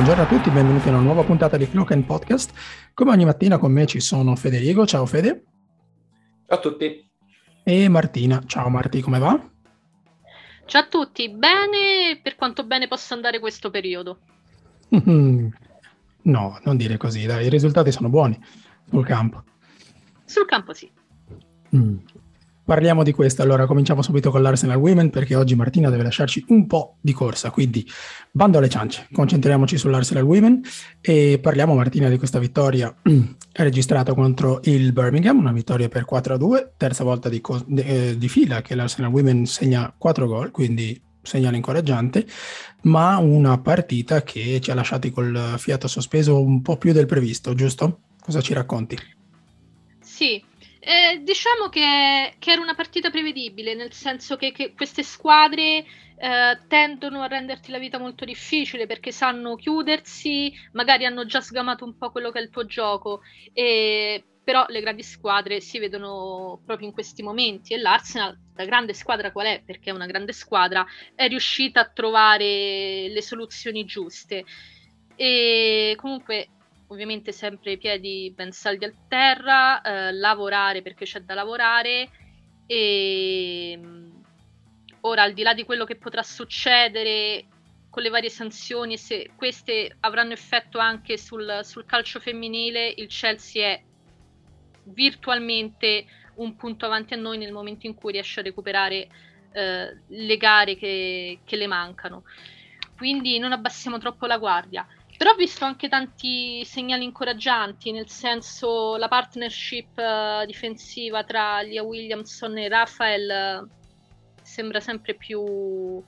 Buongiorno a tutti, benvenuti a una nuova puntata di Clock Podcast. Come ogni mattina con me ci sono Federico, ciao Fede. Ciao a tutti. E Martina, ciao Marti, come va? Ciao a tutti, bene per quanto bene possa andare questo periodo. no, non dire così, dai, i risultati sono buoni sul campo. Sul campo sì. Mm. Parliamo di questo, allora cominciamo subito con l'Arsenal Women perché oggi Martina deve lasciarci un po' di corsa, quindi bando alle ciance, concentriamoci sull'Arsenal Women e parliamo Martina di questa vittoria registrata contro il Birmingham, una vittoria per 4-2, terza volta di, co- di, eh, di fila che l'Arsenal Women segna 4 gol, quindi segnale incoraggiante, ma una partita che ci ha lasciati col fiato sospeso un po' più del previsto, giusto? Cosa ci racconti? Sì, eh, diciamo che, che, era una partita prevedibile, nel senso che, che queste squadre eh, tendono a renderti la vita molto difficile perché sanno chiudersi, magari hanno già sgamato un po' quello che è il tuo gioco, e, però le grandi squadre si vedono proprio in questi momenti e l'Arsenal, la grande squadra qual è? Perché è una grande squadra, è riuscita a trovare le soluzioni giuste. E comunque ovviamente sempre i piedi ben saldi a terra, eh, lavorare perché c'è da lavorare e mm, ora al di là di quello che potrà succedere con le varie sanzioni, se queste avranno effetto anche sul, sul calcio femminile, il Chelsea è virtualmente un punto avanti a noi nel momento in cui riesce a recuperare eh, le gare che, che le mancano. Quindi non abbassiamo troppo la guardia. Però ho visto anche tanti segnali incoraggianti, nel senso la partnership uh, difensiva tra Lia Williamson e Rafael uh, sembra sempre più,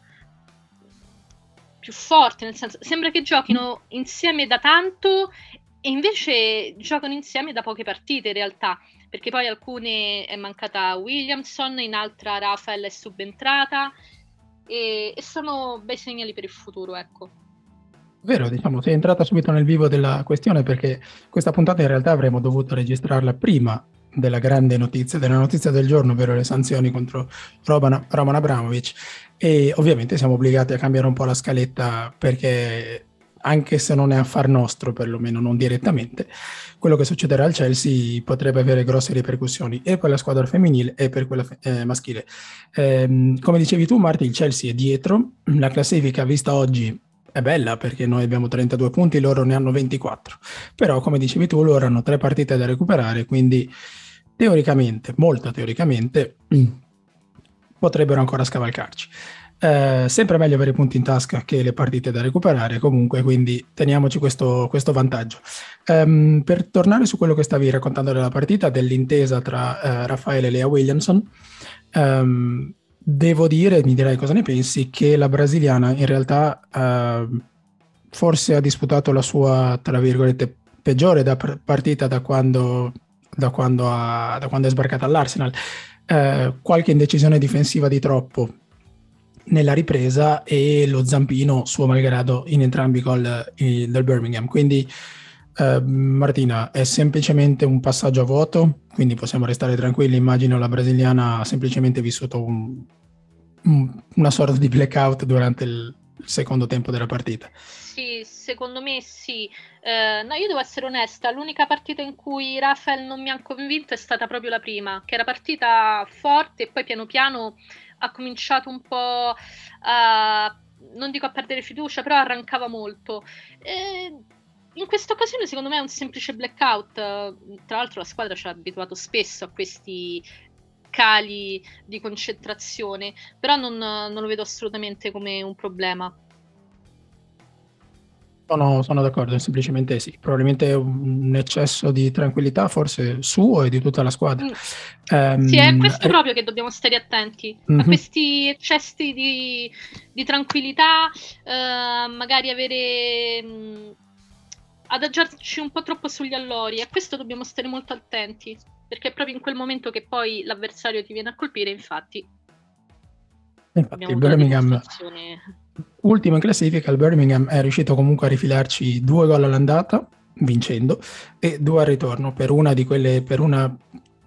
più forte, nel senso sembra che giochino insieme da tanto e invece giocano insieme da poche partite in realtà, perché poi alcune è mancata Williamson, in altra Rafael è subentrata e, e sono bei segnali per il futuro, ecco. Vero, diciamo, sei entrata subito nel vivo della questione perché questa puntata in realtà avremmo dovuto registrarla prima della grande notizia, della notizia del giorno, ovvero le sanzioni contro Roman, Roman Abramovic e ovviamente siamo obbligati a cambiare un po' la scaletta perché anche se non è affar nostro, perlomeno non direttamente, quello che succederà al Chelsea potrebbe avere grosse ripercussioni e per la squadra femminile e per quella eh, maschile. Eh, come dicevi tu, Marti, il Chelsea è dietro, la classifica vista oggi è bella perché noi abbiamo 32 punti, loro ne hanno 24. Però, come dicevi tu, loro hanno tre partite da recuperare, quindi teoricamente, molto teoricamente, potrebbero ancora scavalcarci. Eh, sempre meglio avere punti in tasca che le partite da recuperare, comunque, quindi teniamoci questo, questo vantaggio. Um, per tornare su quello che stavi raccontando della partita, dell'intesa tra uh, Raffaele e Lea Williamson, um, Devo dire, mi direi cosa ne pensi, che la brasiliana in realtà eh, forse ha disputato la sua, tra virgolette, peggiore da partita da quando, da quando, ha, da quando è sbarcata all'Arsenal. Eh, qualche indecisione difensiva di troppo nella ripresa e lo zampino suo malgrado in entrambi i gol eh, del Birmingham. Quindi eh, Martina, è semplicemente un passaggio a vuoto, quindi possiamo restare tranquilli. Immagino la brasiliana ha semplicemente vissuto un, un, una sorta di blackout durante il secondo tempo della partita. Sì, secondo me sì. Eh, no, io devo essere onesta, l'unica partita in cui Rafael non mi ha convinto è stata proprio la prima, che era partita forte e poi piano piano ha cominciato un po' a, non dico a perdere fiducia, però arrancava molto. Eh, in questa occasione secondo me è un semplice blackout, tra l'altro la squadra ci ha abituato spesso a questi cali di concentrazione, però non, non lo vedo assolutamente come un problema. Sono, sono, d'accordo, semplicemente sì, probabilmente un eccesso di tranquillità forse suo e di tutta la squadra. Mm. Um, sì, è questo eh... proprio che dobbiamo stare attenti, mm-hmm. a mhm. questi eccessi di, di tranquillità, uh, magari avere... Mh, mm, adagiarci un po' troppo sugli allori e a questo dobbiamo stare molto attenti, perché è proprio in quel momento che poi l'avversario ti viene a colpire, infatti. Infatti il Birmingham, ultimo in classifica, il Birmingham è riuscito comunque a rifilarci due gol all'andata, vincendo, e due al ritorno, per una di quelle, per una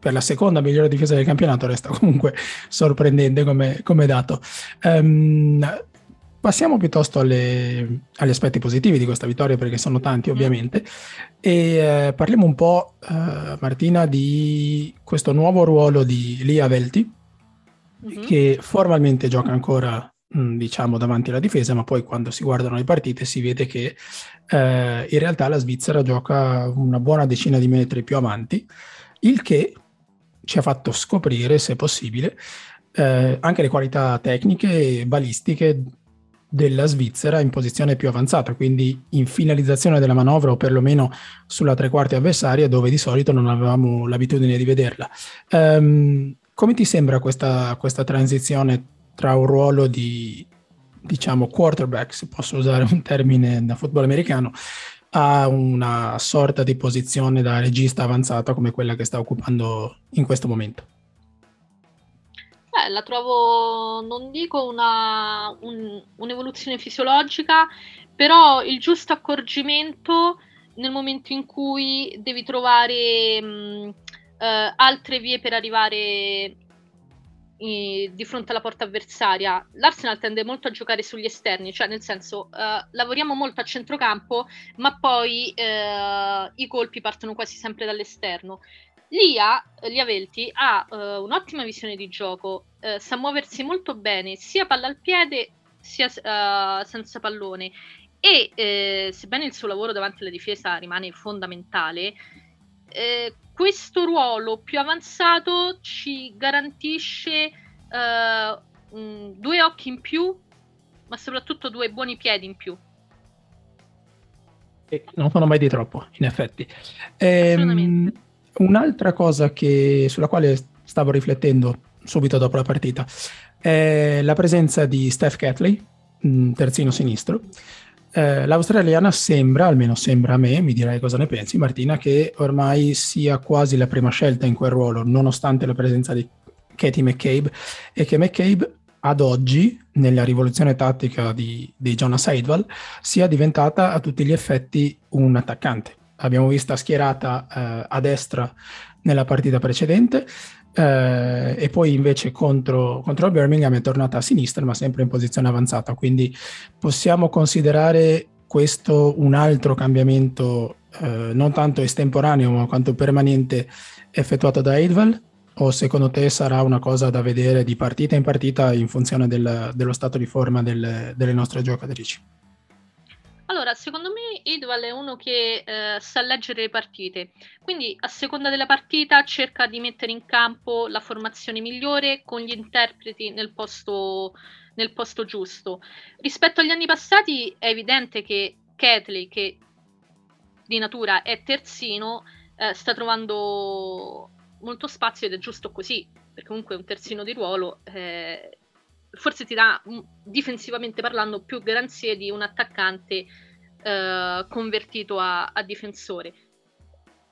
per la seconda migliore difesa del campionato resta comunque sorprendente come, come dato. Um, passiamo piuttosto alle, agli aspetti positivi di questa vittoria, perché sono tanti mm-hmm. ovviamente, e eh, parliamo un po', eh, Martina, di questo nuovo ruolo di Lia Velti, mm-hmm. che formalmente gioca ancora mm, diciamo davanti alla difesa, ma poi quando si guardano le partite si vede che eh, in realtà la Svizzera gioca una buona decina di metri più avanti, il che ci ha fatto scoprire, se possibile, eh, anche le qualità tecniche e balistiche della Svizzera in posizione più avanzata, quindi in finalizzazione della manovra o perlomeno sulla tre quarti avversaria dove di solito non avevamo l'abitudine di vederla. Um, come ti sembra questa, questa transizione tra un ruolo di, diciamo, quarterback, se posso usare un termine da football americano, a una sorta di posizione da regista avanzata come quella che sta occupando in questo momento? Beh, la trovo, non dico una, un, un'evoluzione fisiologica, però il giusto accorgimento nel momento in cui devi trovare mh, eh, altre vie per arrivare i, di fronte alla porta avversaria. L'Arsenal tende molto a giocare sugli esterni, cioè nel senso eh, lavoriamo molto a centrocampo, ma poi eh, i colpi partono quasi sempre dall'esterno. Lia, Lia Velti ha uh, un'ottima visione di gioco, uh, sa muoversi molto bene sia palla al piede sia uh, senza pallone e eh, sebbene il suo lavoro davanti alla difesa rimane fondamentale, eh, questo ruolo più avanzato ci garantisce um, due occhi in più, ma soprattutto due buoni piedi in più. E non sono mai di troppo, in effetti. Ehm, Un'altra cosa che, sulla quale stavo riflettendo subito dopo la partita è la presenza di Steph Catley, mm, terzino sinistro. Eh, l'australiana sembra, almeno sembra a me, mi direi cosa ne pensi Martina, che ormai sia quasi la prima scelta in quel ruolo, nonostante la presenza di Katie McCabe, e che McCabe ad oggi, nella rivoluzione tattica di, di Jonas Heidwall, sia diventata a tutti gli effetti un attaccante abbiamo vista schierata eh, a destra nella partita precedente eh, e poi invece contro, contro il Birmingham è tornata a sinistra ma sempre in posizione avanzata quindi possiamo considerare questo un altro cambiamento eh, non tanto estemporaneo ma quanto permanente effettuato da Eidval o secondo te sarà una cosa da vedere di partita in partita in funzione del, dello stato di forma del, delle nostre giocatrici? Allora, secondo me Idval è uno che eh, sa leggere le partite, quindi a seconda della partita cerca di mettere in campo la formazione migliore con gli interpreti nel posto, nel posto giusto. Rispetto agli anni passati è evidente che Catley, che di natura è terzino, eh, sta trovando molto spazio ed è giusto così, perché comunque è un terzino di ruolo. Eh, forse ti dà difensivamente parlando più garanzie di un attaccante eh, convertito a, a, difensore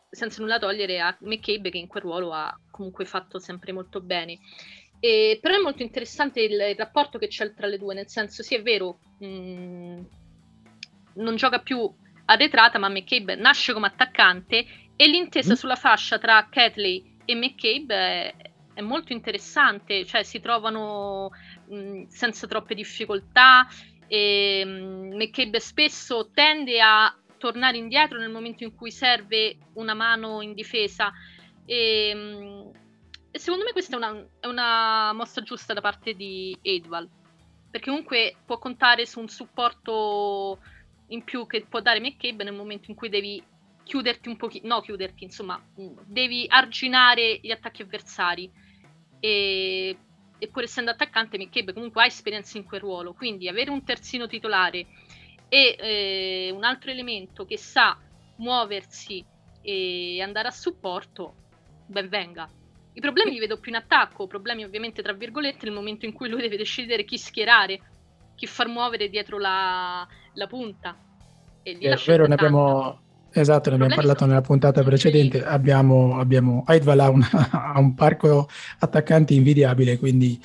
senza nulla togliere a McCabe che in quel ruolo ha comunque fatto sempre molto bene e, però è molto interessante il, il, rapporto che c'è tra le due nel senso sì è vero mh, mm, non gioca più arretrata ma McCabe nasce come attaccante e l'intesa mm. sulla fascia tra Catley e McCabe è, è molto interessante cioè si trovano senza troppe difficoltà. E, McCabe spesso tende a tornare indietro nel momento in cui serve una mano in difesa. E, e secondo me questa è una, è una, mossa giusta da parte di Edval, perché comunque può contare su un supporto in più che può dare McCabe nel momento in cui devi chiuderti un pochino, no chiuderti, insomma, devi arginare gli attacchi avversari. E e pur essendo attaccante McCabe comunque ha esperienza in quel ruolo, quindi avere un terzino titolare e eh, un altro elemento che sa muoversi e andare a supporto, ben venga. I problemi li vedo più in attacco, problemi ovviamente tra virgolette nel momento in cui lui deve decidere chi schierare, chi far muovere dietro la, la punta. E lì è vero, ne abbiamo, Esatto, ne abbiamo parlato nella puntata precedente. Abbiamo, abbiamo Aidval ha, un parco attaccanti invidiabile, quindi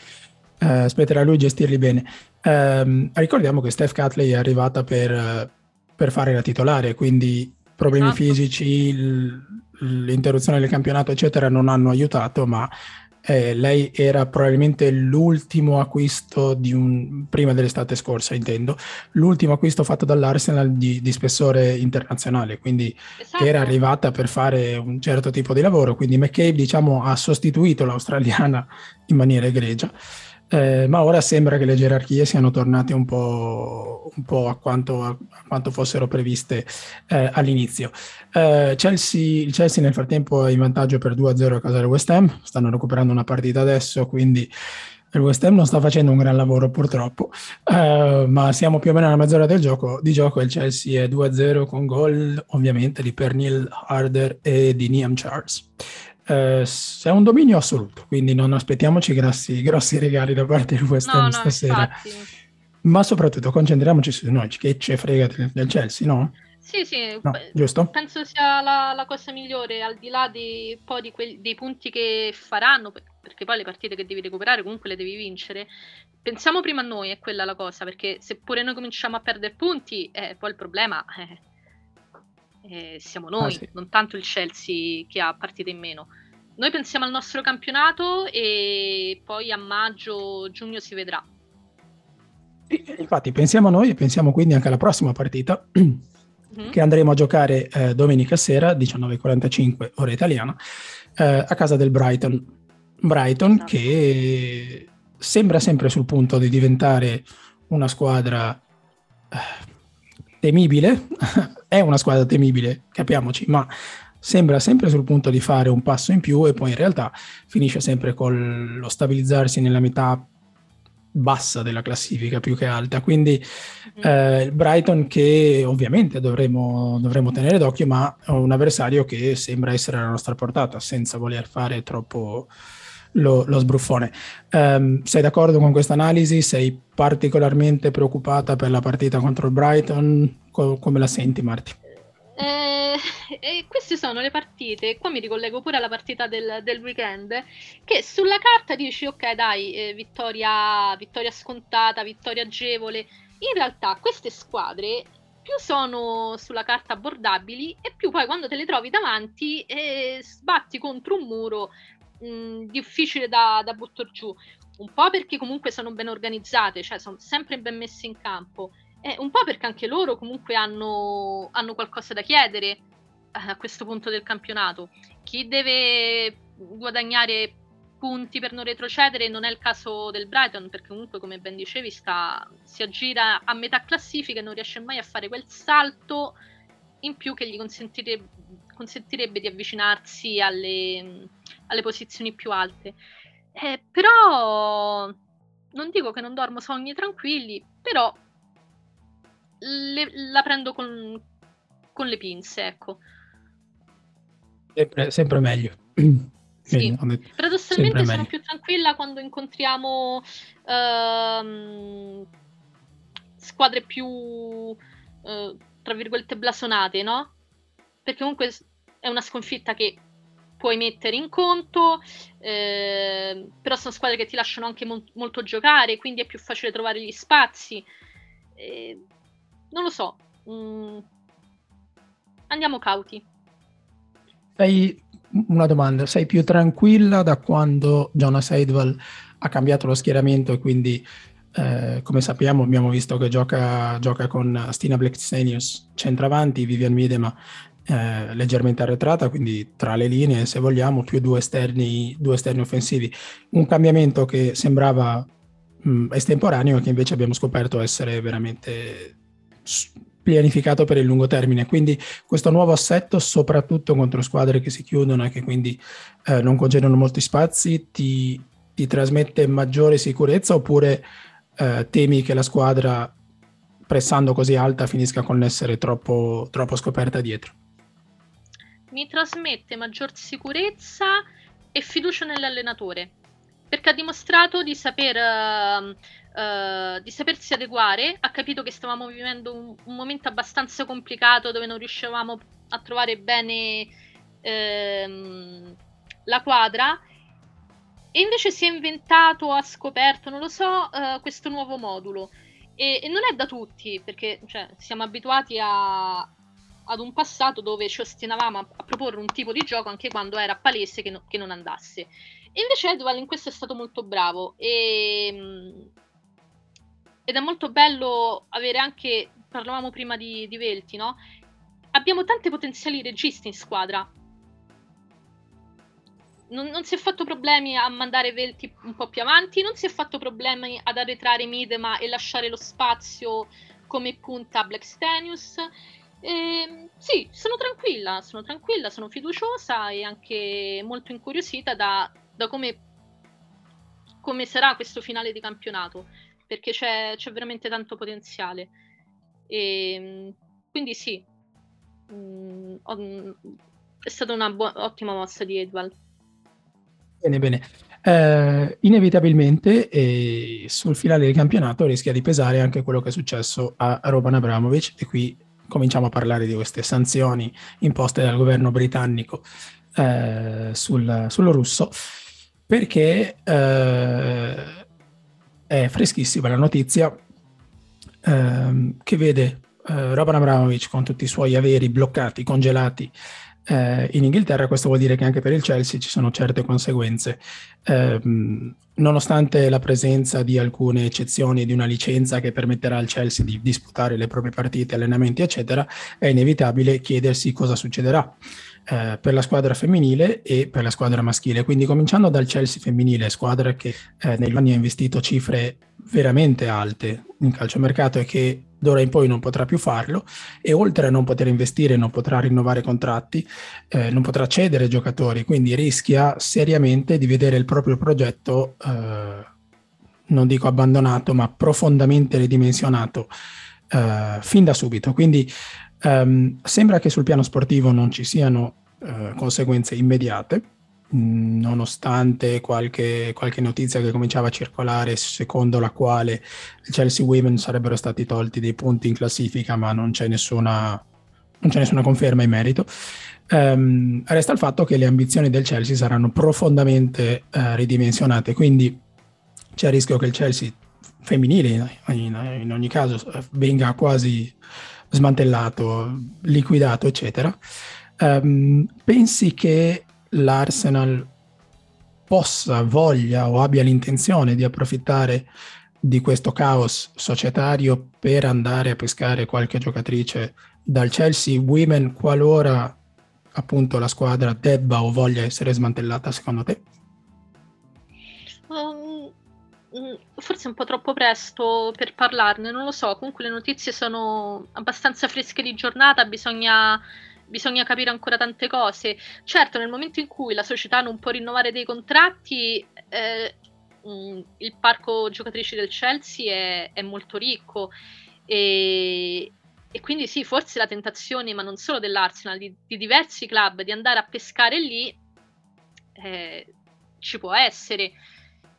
eh, spetterà a lui gestirli bene. Eh, ricordiamo che Steph Catley è arrivata per, per fare la titolare, quindi problemi esatto. fisici, l'interruzione del campionato, eccetera, non hanno aiutato, ma eh, lei era probabilmente l'ultimo acquisto di un, prima dell'estate scorsa, intendo, l'ultimo acquisto fatto dall'Arsenal di, di spessore internazionale, quindi esatto. era arrivata per fare un certo tipo di lavoro, quindi McCabe diciamo ha sostituito l'australiana in maniera egregia. Eh, ma ora sembra che le gerarchie siano tornate un po', un po a, quanto, a, quanto, fossero previste eh, all'inizio. Eh, Chelsea, il Chelsea nel frattempo è in vantaggio per 2-0 a casa del West Ham, stanno recuperando una partita adesso, quindi il West Ham non sta facendo un gran lavoro purtroppo, eh, ma siamo più o meno alla mezz'ora del gioco, di gioco il Chelsea è 2-0 con gol ovviamente di Pernil Harder e di Niam Charles eh, è un dominio assoluto, quindi non aspettiamoci grossi, grossi regali da parte di West Ham no, stasera. Infatti. Ma soprattutto concentriamoci su noi, che ci frega del, del Chelsea, no? Sì, sì, no, giusto? penso sia la, la, cosa migliore, al di là di, di quel, dei punti che faranno, perché poi le partite che devi recuperare comunque le devi vincere. Pensiamo prima a noi, è quella la cosa, perché se pure noi cominciamo a perdere punti, eh, poi il problema eh, eh, siamo noi, ah, sì. non tanto il Chelsea che ha partite in meno. Noi pensiamo al nostro campionato e poi a maggio, giugno si vedrà. Infatti pensiamo a noi e pensiamo quindi anche alla prossima partita mm-hmm. che andremo a giocare eh, domenica sera 19.45 ora italiana eh, a casa del Brighton. Brighton esatto. che sembra sempre sul punto di diventare una squadra eh, temibile, è una squadra temibile, capiamoci, ma sembra sempre sul punto di fare un passo in più e poi in realtà finisce sempre con lo stabilizzarsi nella metà bassa della classifica più che alta. Quindi mm. eh, il Brighton che ovviamente dovremo, dovremo, tenere d'occhio, ma è un avversario che sembra essere alla nostra portata, senza voler fare troppo lo, lo sbruffone. Um, sei d'accordo con questa analisi? Sei particolarmente preoccupata per la partita contro il Brighton? Co- come la senti, Marti? Eh, eh, queste sono le partite, qua mi ricollego pure alla partita del, del weekend, che sulla carta dici ok dai, eh, vittoria, vittoria scontata, vittoria agevole. In realtà queste squadre più sono sulla carta abbordabili e più poi quando te le trovi davanti eh, sbatti contro un muro mh, difficile da, da buttare giù. Un po' perché comunque sono ben organizzate, cioè sono sempre ben messe in campo, e un po' perché anche loro comunque hanno, hanno qualcosa da chiedere eh, a questo punto del campionato. Chi deve guadagnare punti per non retrocedere non è il caso del Brighton perché comunque come ben dicevi sta, si aggira a metà classifica e non riesce mai a fare quel salto in più che gli consentirebbe, consentirebbe di avvicinarsi alle, alle posizioni più alte. Eh, però non dico che non dormo sogni tranquilli, però le, la prendo con, con, le pinze, ecco. Sempre, sempre meglio. Sì, paradossalmente sono più tranquilla quando incontriamo uh, squadre più, uh, tra virgolette, blasonate, no? Perché comunque è una sconfitta che puoi mettere in conto, eh, però sono squadre che ti lasciano anche mo- molto giocare, quindi è più facile trovare gli spazi. Eh, non lo so, mm, andiamo cauti. Sei una domanda, sei più tranquilla da quando Jonas Eidwall ha cambiato lo schieramento e quindi eh, come sappiamo abbiamo visto che gioca, gioca con Stina Blackstenius centravanti, Vivian Miedema eh, leggermente arretrata, quindi tra le linee, se vogliamo, più due esterni, due esterni offensivi. Un cambiamento che sembrava mh, estemporaneo e che invece abbiamo scoperto essere veramente pianificato per il lungo termine. Quindi questo nuovo assetto, soprattutto contro squadre che si chiudono e che quindi eh, non concedono molti spazi, ti, ti, trasmette maggiore sicurezza oppure eh, temi che la squadra pressando così alta finisca con l'essere troppo, troppo scoperta dietro? Mi trasmette maggior sicurezza e fiducia nell'allenatore perché ha dimostrato di, saper, uh, uh, di sapersi adeguare, ha capito che stavamo vivendo un, un, momento abbastanza complicato dove non riuscivamo a trovare bene uh, la quadra e invece si è inventato, ha scoperto, non lo so, eh, questo nuovo modulo. E, e, non è da tutti, perché cioè, siamo abituati a, ad un passato dove ci ostinavamo a, a, proporre un tipo di gioco anche quando era palese che, no, che non andasse. invece Edwal in questo è stato molto bravo e, ehm, ed è molto bello avere anche, parlavamo prima di, di Velti, no? Abbiamo tanti potenziali registi in squadra. Non, non, si è fatto problemi a mandare Velti un po' più avanti, non si è fatto problemi ad arretrare Midema e lasciare lo spazio come punta a Black Stenius. Eh, sì, sono tranquilla, sono tranquilla, sono fiduciosa e anche molto incuriosita da, da come, come, sarà questo finale di campionato, perché c'è, c'è veramente tanto potenziale. E, ehm, quindi sì, mh, mm, ho, è stata una bu- ottima mossa di Edwald. Bene, bene. Eh, inevitabilmente eh, sul finale del campionato rischia di pesare anche quello che è successo a Roman Abramovic e qui cominciamo a parlare di queste sanzioni imposte dal governo britannico eh, sul, sul, russo, perché eh, è freschissima la notizia eh, che vede eh, Roman Abramovic con tutti i suoi averi bloccati, congelati eh, in Inghilterra, questo vuol dire che anche per il Chelsea ci sono certe conseguenze. Eh, nonostante la presenza di alcune eccezioni di una licenza che permetterà al Chelsea di disputare le proprie partite, allenamenti, eccetera, è inevitabile chiedersi cosa succederà eh, per la squadra femminile e per la squadra maschile. Quindi cominciando dal Chelsea femminile, squadra che eh, negli anni ha investito cifre veramente alte in calciomercato e che d'ora in poi non potrà più farlo e oltre a non poter investire non potrà rinnovare contratti, eh, non potrà cedere giocatori, quindi rischia seriamente di vedere il proprio progetto, eh, non dico abbandonato, ma profondamente ridimensionato eh, fin da subito. Quindi ehm, sembra che sul piano sportivo non ci siano eh, conseguenze immediate, Mm, nonostante qualche, qualche, notizia che cominciava a circolare secondo la quale Chelsea Women sarebbero stati tolti dei punti in classifica, ma non c'è nessuna, non c'è nessuna conferma in merito. Um, resta il fatto che le ambizioni del Chelsea saranno profondamente uh, ridimensionate, quindi c'è il rischio che il Chelsea femminile in, in ogni caso venga quasi smantellato, liquidato, eccetera. Um, pensi che l'Arsenal possa, voglia o abbia l'intenzione di approfittare di questo caos societario per andare a pescare qualche giocatrice dal Chelsea Women qualora appunto la squadra debba o voglia essere smantellata secondo te? Um, forse è un po' troppo presto per parlarne, non lo so, comunque le notizie sono abbastanza fresche di giornata, bisogna bisogna capire ancora tante cose. Certo, nel momento in cui la società non può rinnovare dei contratti, eh, mm, il parco giocatrici del Chelsea è, è molto ricco e, e, quindi sì, forse la tentazione, ma non solo dell'Arsenal, di, di diversi club, di andare a pescare lì eh, ci può essere.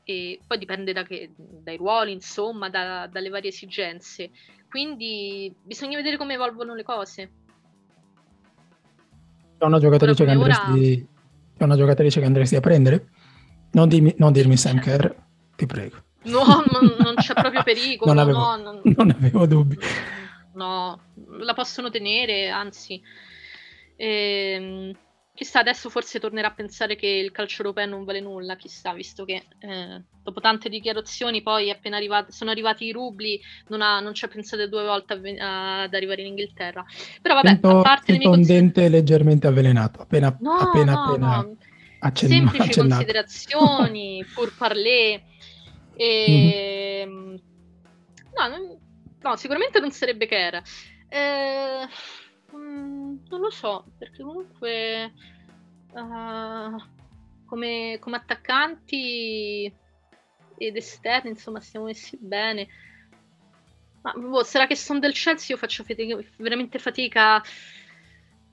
E poi dipende da che, dai ruoli, insomma, da, dalle varie esigenze. Quindi bisogna vedere come evolvono le cose. C'è una giocatrice che andresti, c'è una giocatrice che andresti a prendere? Non, dimmi, non dirmi Sam Kerr, ti prego. No, non, non c'è proprio pericolo. non, avevo, no, non, non avevo dubbi. No, la possono tenere, anzi. Ehm, chissà, adesso forse tornerà a pensare che il calcio europeo non vale nulla, chissà, visto che eh, dopo tante dichiarazioni poi appena arrivati, sono arrivati i rubli, non, ha, non ci ha pensato due volte a, ad arrivare in Inghilterra. Però vabbè, sento, a parte sento un dente leggermente avvelenato, appena, no, appena, no, appena no. Accenn- Semplici accennato. considerazioni, pur parler. E... Mm-hmm. No, non, no, sicuramente non sarebbe che era. Eh, Mm, non lo so, perché comunque uh, come, come attaccanti ed esterni, insomma, stiamo messi bene. Ma boh, sarà che sono del Chelsea, io faccio fatica, veramente fatica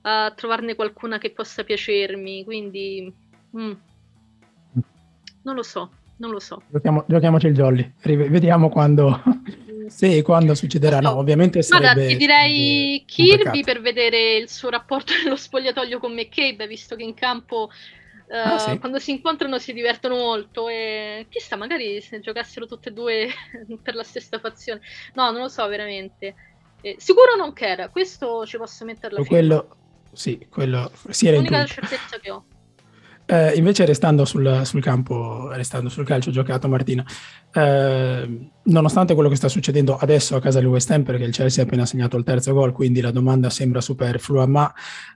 a trovarne qualcuna che possa piacermi, quindi mm, non lo so, non lo so. Giochiamo, giochiamoci il jolly, vediamo quando se e quando succederà, no, ovviamente sarebbe... Guarda, ti direi Kirby per vedere il suo rapporto nello spogliatoio con McCabe, visto che in campo uh, ah, sì. quando si incontrano si divertono molto e chissà, magari se giocassero tutte e due per la stessa fazione. No, non lo so veramente. Eh, sicuro non Kera, questo ci posso metterla quello, Sì, quello... Sì, L'unica certezza che ho. Eh, invece restando sul, sul, campo, restando sul calcio giocato Martina, eh, nonostante quello che sta succedendo adesso a casa del West Ham, perché il Chelsea ha appena segnato il terzo gol, quindi la domanda sembra superflua, ma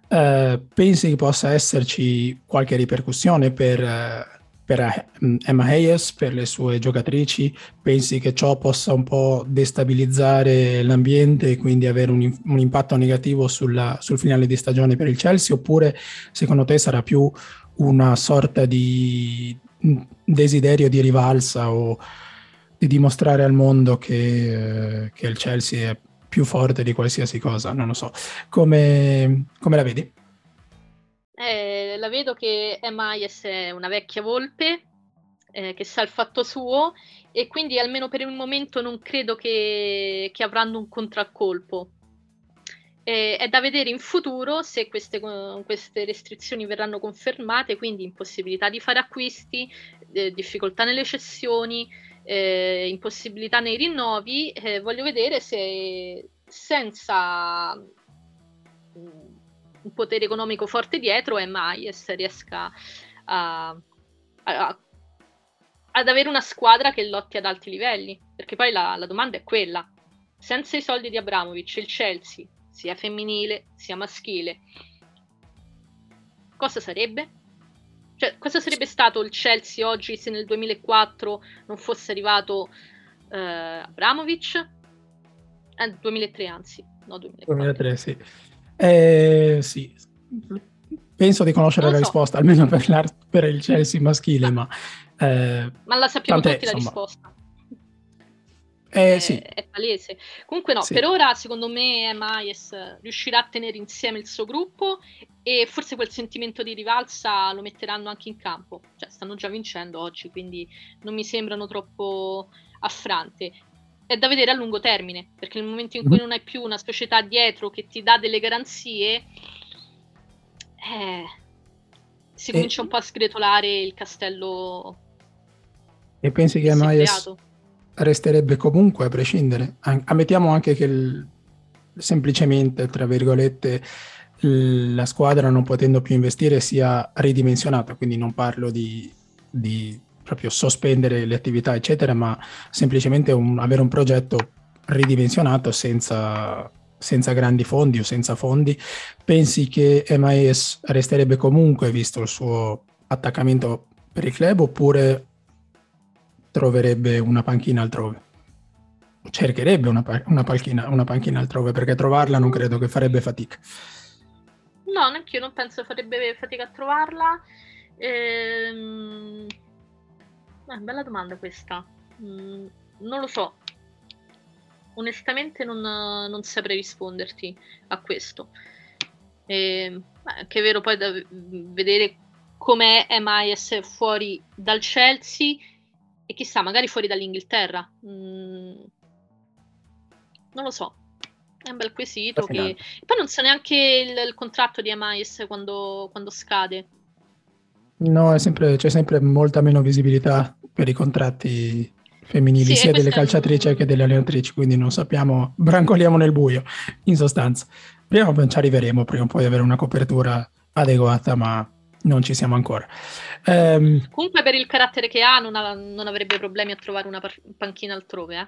eh, pensi che possa esserci qualche ripercussione per, eh, per Emma Hayes, per le sue giocatrici? Pensi che ciò possa un po' destabilizzare l'ambiente e quindi avere un, un impatto negativo sulla, sul finale di stagione per il Chelsea? Oppure secondo te sarà più una sorta di desiderio di rivalsa o di dimostrare al mondo che, che il Chelsea è più forte di qualsiasi cosa, non lo so. Come, come la vedi? Eh, la vedo che Emias è una vecchia volpe eh, che sa il fatto suo e quindi almeno per il momento non credo che, che avranno un contraccolpo. Eh, è da vedere in futuro se queste, queste, restrizioni verranno confermate, quindi impossibilità di fare acquisti, eh, difficoltà nelle cessioni, eh, impossibilità nei rinnovi. Eh, voglio vedere se senza mm, un potere economico forte dietro e mai se riesca a, a, ad avere una squadra che lotti ad alti livelli. Perché poi la, la domanda è quella. Senza i soldi di Abramovic, il Chelsea sia femminile sia maschile. Cosa sarebbe? Cioè, cosa sarebbe stato il Chelsea oggi se nel 2004 non fosse arrivato eh, Abramovic? Eh, 2003 anzi, no 2004. 2003 sì. Eh, sì. Penso di conoscere la so. risposta, almeno per, per, il Chelsea maschile, ma... Eh, ma la sappiamo tutti insomma, la risposta. Eh, è, sì. è palese. Comunque no, sì. per ora secondo me Maes riuscirà a tenere insieme il suo gruppo e forse quel sentimento di rivalsa lo metteranno anche in campo. Cioè, stanno già vincendo oggi, quindi non mi sembrano troppo affrante. È da vedere a lungo termine, perché nel momento in cui mm non hai più una società dietro che ti dà delle garanzie, eh, si e... comincia un po' a sgretolare il castello. E pensi che Maes resterebbe comunque a prescindere. Ammettiamo anche che il, semplicemente, tra virgolette, la squadra non potendo più investire sia ridimensionata, quindi non parlo di, di proprio sospendere le attività, eccetera, ma semplicemente un, avere un progetto ridimensionato senza, senza grandi fondi o senza fondi. Pensi che MIS resterebbe comunque visto il suo attaccamento per il club oppure troverebbe una panchina altrove. Cercherebbe una, una, panchina, una panchina altrove perché trovarla non credo che farebbe fatica. No, neanche io non penso farebbe fatica a trovarla. Ehm... Eh, bella domanda questa. Mm, non lo so. Onestamente non, non saprei risponderti a questo. Eh, è vero poi da vedere com'è MIS fuori dal Chelsea e chissà, magari fuori dall'Inghilterra. Mm, non lo so. È un bel quesito. Che... E poi non sa neanche il, il contratto di Amais quando, quando scade. No, sempre, c'è sempre molta meno visibilità per i contratti femminili, sì, sia delle calciatrici un... che delle allenatrici, quindi non sappiamo, brancoliamo nel buio, in sostanza. Prima ci arriveremo, prima o poi avere una copertura adeguata, ma non ci siamo ancora. Um, Comunque per il carattere che ha non, ha, non avrebbe problemi a trovare una par- panchina altrove, eh?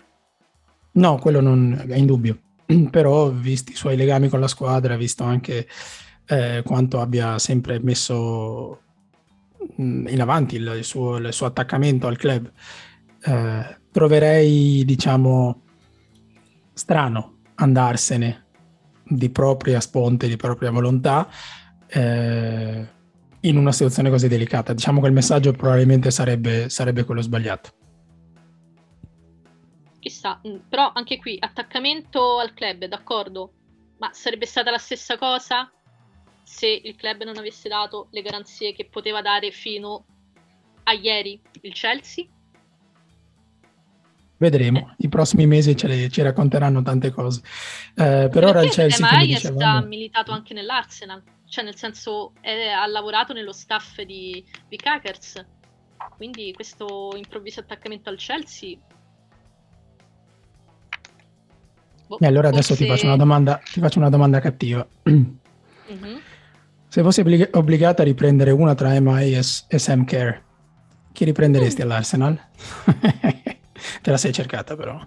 No, quello non è indubbio. Però, visti i suoi legami con la squadra, visto anche eh, quanto abbia sempre messo mm, in avanti il, il, suo, il suo, attaccamento al club, eh, troverei, diciamo, strano andarsene di propria sponte, di propria volontà. Eh, in una situazione così delicata. Diciamo che il messaggio probabilmente sarebbe, sarebbe quello sbagliato. Chissà, mm, però anche qui attaccamento al club, d'accordo, ma sarebbe stata la stessa cosa se il club non avesse dato le garanzie che poteva dare fino a ieri il Chelsea? Vedremo, eh. i prossimi mesi ce le, ci racconteranno tante cose. Eh, per ora il Chelsea, come dicevamo... ha militato anche nell'Arsenal cioè nel senso è, ha lavorato nello staff di, di Kakers, quindi questo improvviso attaccamento al Chelsea. Boh, e allora forse... adesso ti faccio una domanda, ti faccio una domanda cattiva. Mm-hmm. Se fossi obblig- obbligata a riprendere una tra MI e, e Sam Kerr, chi riprenderesti mm. all'Arsenal? Te la sei cercata però.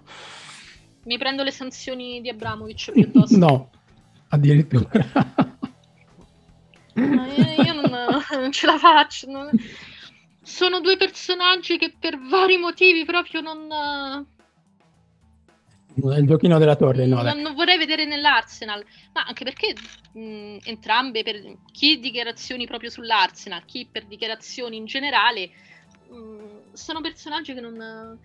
Mi prendo le sanzioni di Abramovic piuttosto. no, addirittura. No, io, io non, non, ce la faccio. Non... Sono due personaggi che per vari motivi proprio non il giochino della torre, no. Non, non vorrei vedere nell'Arsenal, ma anche perché mh, entrambe, per chi dichiarazioni proprio sull'Arsenal, chi per dichiarazioni in generale, mh, sono personaggi che non...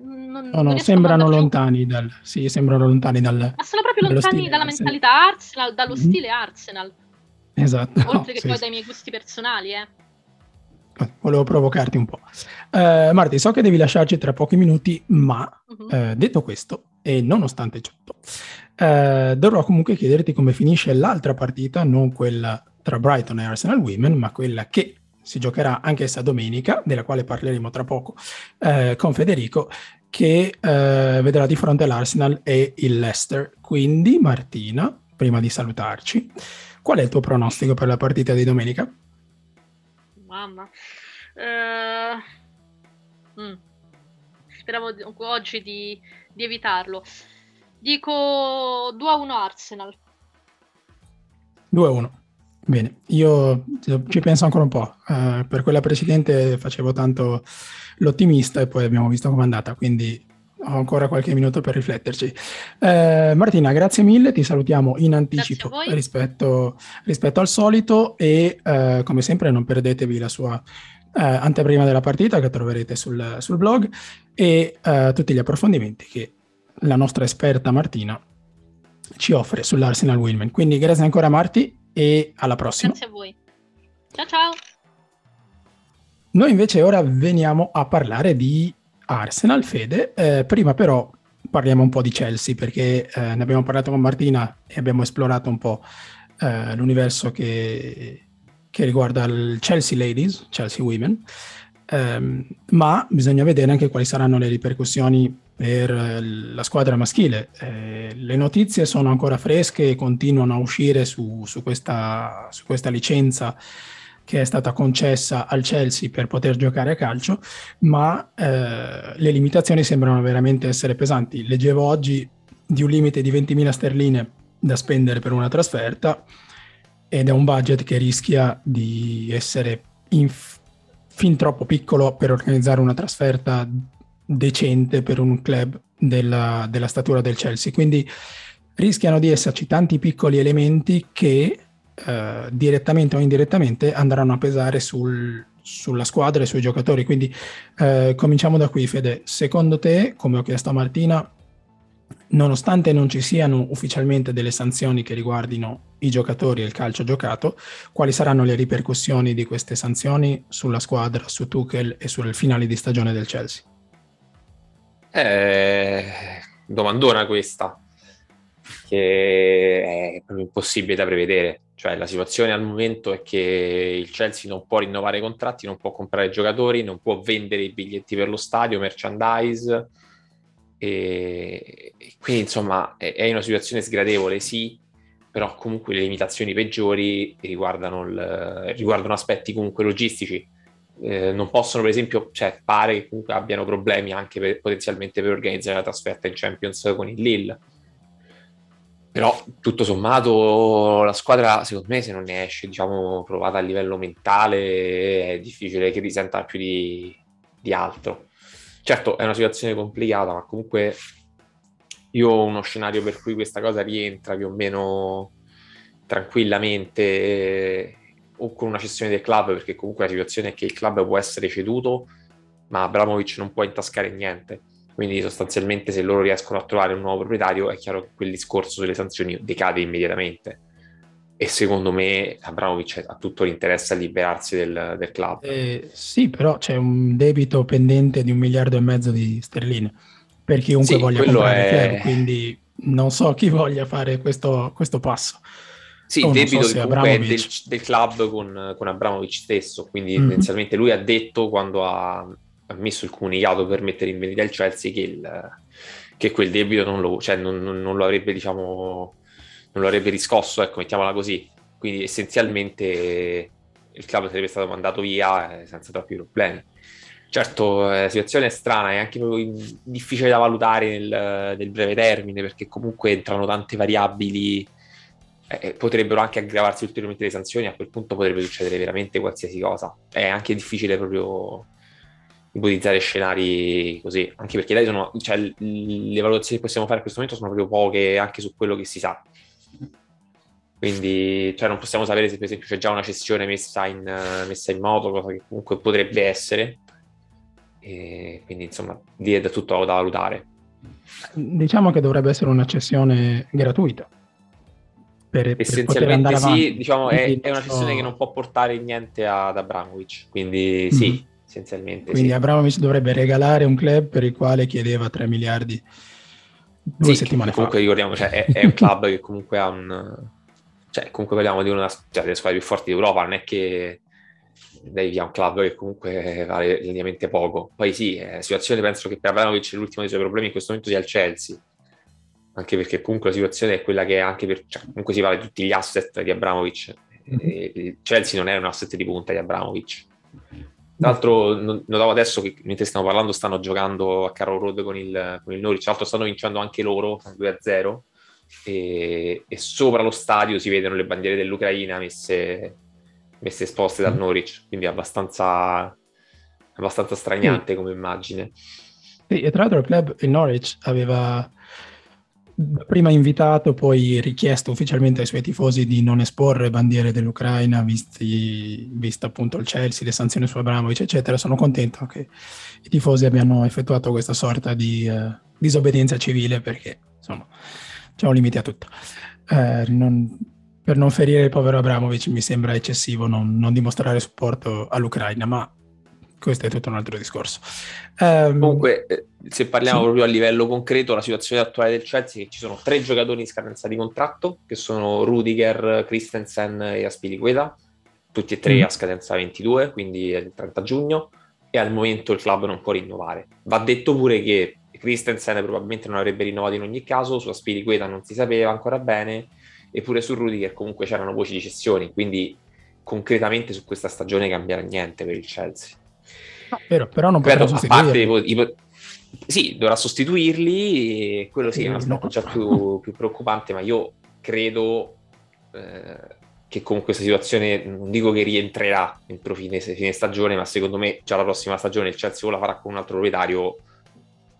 Non, no, no, sembrano lontani dal, sì, sembrano lontani dal. Ma sono proprio lontani dalla mentalità Arsenal, dallo mm-hmm. stile Arsenal. Esatto. Oltre no, che sì, poi sì. dai miei gusti personali, eh. Volevo provocarti un po'. Uh, Marti, so che devi lasciarci tra pochi minuti, ma uh-huh. uh, detto questo, e nonostante ciò, uh, dovrò comunque chiederti come finisce l'altra partita, non quella tra Brighton e Arsenal Women, ma quella che si giocherà anch'essa domenica, della quale parleremo tra poco con Federico, che vedrà di fronte l'Arsenal e il Leicester. Quindi, Martina, prima di salutarci, qual è il tuo pronostico per la partita di domenica? mamma. Uh, mm. Speravo oggi di, di, evitarlo. Dico 2 a 1 Arsenal. 2 a 1. Bene, io ci penso ancora un po'. Uh, per quella precedente facevo tanto l'ottimista e poi abbiamo visto com'è andata, quindi ho ancora qualche minuto per rifletterci. Eh, Martina, grazie mille, ti salutiamo in anticipo rispetto, rispetto, al solito e eh, come sempre non perdetevi la sua eh, anteprima della partita che troverete sul, sul blog e eh, tutti gli approfondimenti che la nostra esperta Martina ci offre sull'Arsenal Willman. Quindi grazie ancora Marti e alla prossima. Grazie a voi. Ciao ciao. Noi invece ora veniamo a parlare di Arsenal, Fede. Eh, prima però parliamo un po' di Chelsea perché eh, ne abbiamo parlato con Martina e abbiamo esplorato un po' eh, l'universo che, che, riguarda il Chelsea Ladies, Chelsea Women, ehm, ma bisogna vedere anche quali saranno le ripercussioni per eh, la squadra maschile. Eh, le notizie sono ancora fresche e continuano a uscire su, su, questa, su questa licenza che è stata concessa al Chelsea per poter giocare a calcio, ma eh, le limitazioni sembrano veramente essere pesanti. Leggevo oggi di un limite di 20.000 sterline da spendere per una trasferta ed è un budget che rischia di essere inf- fin troppo piccolo per organizzare una trasferta decente per un club della, della statura del Chelsea. Quindi rischiano di esserci tanti piccoli elementi che eh, direttamente o indirettamente andranno a pesare sul, sulla squadra e sui giocatori. Quindi eh, cominciamo da qui, Fede. Secondo te, come ho chiesto a Martina, nonostante non ci siano ufficialmente delle sanzioni che riguardino i giocatori e il calcio giocato, quali saranno le ripercussioni di queste sanzioni sulla squadra, su Tuchel e sul finale di stagione del Chelsea? Eh, domandona questa, che è proprio impossibile da prevedere. Cioè la situazione al momento è che il Chelsea non può rinnovare i contratti, non può comprare giocatori, non può vendere i biglietti per lo stadio, merchandise. E, e quindi insomma è, è, una situazione sgradevole, sì, però comunque le limitazioni peggiori riguardano, il, riguardano aspetti comunque logistici. Eh, non possono, per esempio, cioè, pare che comunque abbiano problemi anche per, potenzialmente per organizzare la trasferta in Champions con il Lille però tutto sommato la squadra, secondo me, se non ne esce, diciamo, provata a livello mentale, è difficile che risenta più di, di altro. Certo, è una situazione complicata, ma comunque io ho uno scenario per cui questa cosa rientra più o meno tranquillamente o con una cessione del club, perché comunque la situazione è che il club può essere ceduto, ma Abramovic non può intascare niente quindi sostanzialmente se loro riescono a trovare un nuovo proprietario è chiaro che quel discorso sulle sanzioni decade immediatamente. E secondo me Abramovic ha tutto l'interesse a liberarsi del, del club. Eh, sì, però c'è un debito pendente di un miliardo e mezzo di sterline per chiunque sì, voglia comprare è... club, quindi non so chi voglia fare questo, questo passo. Sì, il debito so del, del, club con, con Abramovic stesso, quindi mm-hmm. tendenzialmente lui ha detto quando ha ha messo il comunicato per mettere in vendita il Chelsea che, il, che quel debito non lo, cioè non, non, non lo avrebbe, diciamo, non lo avrebbe riscosso, ecco, mettiamola così. quindi essenzialmente il club sarebbe stato mandato via eh, senza troppi problemi. Certo, eh, la situazione è strana, è anche difficile da valutare nel, nel breve termine perché comunque entrano tante variabili, eh, eh, potrebbero anche aggravarsi ulteriormente le sanzioni, a quel punto potrebbe succedere veramente qualsiasi cosa. È anche difficile proprio ipotizzare scenari così, anche perché dai sono, cioè, le valutazioni che possiamo fare in questo momento sono proprio poche anche su quello che si sa. Quindi cioè, non possiamo sapere se per esempio c'è già una cessione messa in, messa in moto, cosa che comunque potrebbe essere e quindi insomma lì è da tutto da valutare. Diciamo che dovrebbe essere una cessione gratuita. Per, Essenzialmente per sì, diciamo è, è, una cessione che non può portare niente ad Abramovic, quindi mm-hmm. Essenzialmente Quindi sì. Abramovic dovrebbe regalare un club per il quale chiedeva 3 miliardi due sì, settimane comunque fa. ricordiamo, cioè, è, è un club che comunque ha un... Cioè, comunque parliamo di una cioè, delle squadre più forti d'Europa, non è che dai via un club che comunque vale relativamente poco. Poi sì, una situazione penso che per Abramovic l'ultimo dei suoi problemi in questo momento sia il Chelsea, anche perché comunque la situazione è quella che è anche per, cioè, comunque si parla di tutti gli asset di Abramovic, mm-hmm. il Chelsea non è un asset di punta di Abramovic. Tra l'altro notavo adesso che mentre stiamo parlando stanno giocando a Carroll Road con il, con il Norwich, tra l'altro stanno vincendo anche loro 2-0 e, e sopra lo stadio si vedono le bandiere dell'Ucraina messe messe esposte dal mm. Norwich, quindi è abbastanza, abbastanza straniante come immagine. Sì, e tra l'altro il club, il Norwich, aveva prima invitato, poi richiesto ufficialmente ai suoi tifosi di non esporre bandiere dell'Ucraina, visto appunto il Chelsea, le sanzioni su Abramovic, eccetera. Sono contento che i tifosi abbiano effettuato questa sorta di uh, disobbedienza civile perché insomma c'è un limite a tutto. Uh, non, per non ferire il povero Abramovic mi sembra eccessivo non, non dimostrare supporto all'Ucraina, ma questo è tutto un altro discorso. Um, Comunque, eh, se parliamo sì. proprio a livello concreto, la situazione attuale del Chelsea è che ci sono tre giocatori in scadenza di contratto, che sono Rudiger, Christensen e Aspilicueta, tutti e tre mm. a scadenza 22, quindi il 30 giugno, e al momento il club non può rinnovare. Va detto pure che Christensen probabilmente non avrebbe rinnovato in ogni caso, su Aspilicueta non si sapeva ancora bene, eppure su Rudiger comunque c'erano voci di cessioni, quindi concretamente su questa stagione cambierà niente per il Chelsea. No, vero, però non potrà sostituirli. Ipo- sì, dovrà sostituirli, e quello sì, è un aspetto no. già più, più, preoccupante, ma io credo eh, che con questa situazione, non dico che rientrerà entro fine, fine stagione, ma secondo me già la prossima stagione il Chelsea la farà con un altro proprietario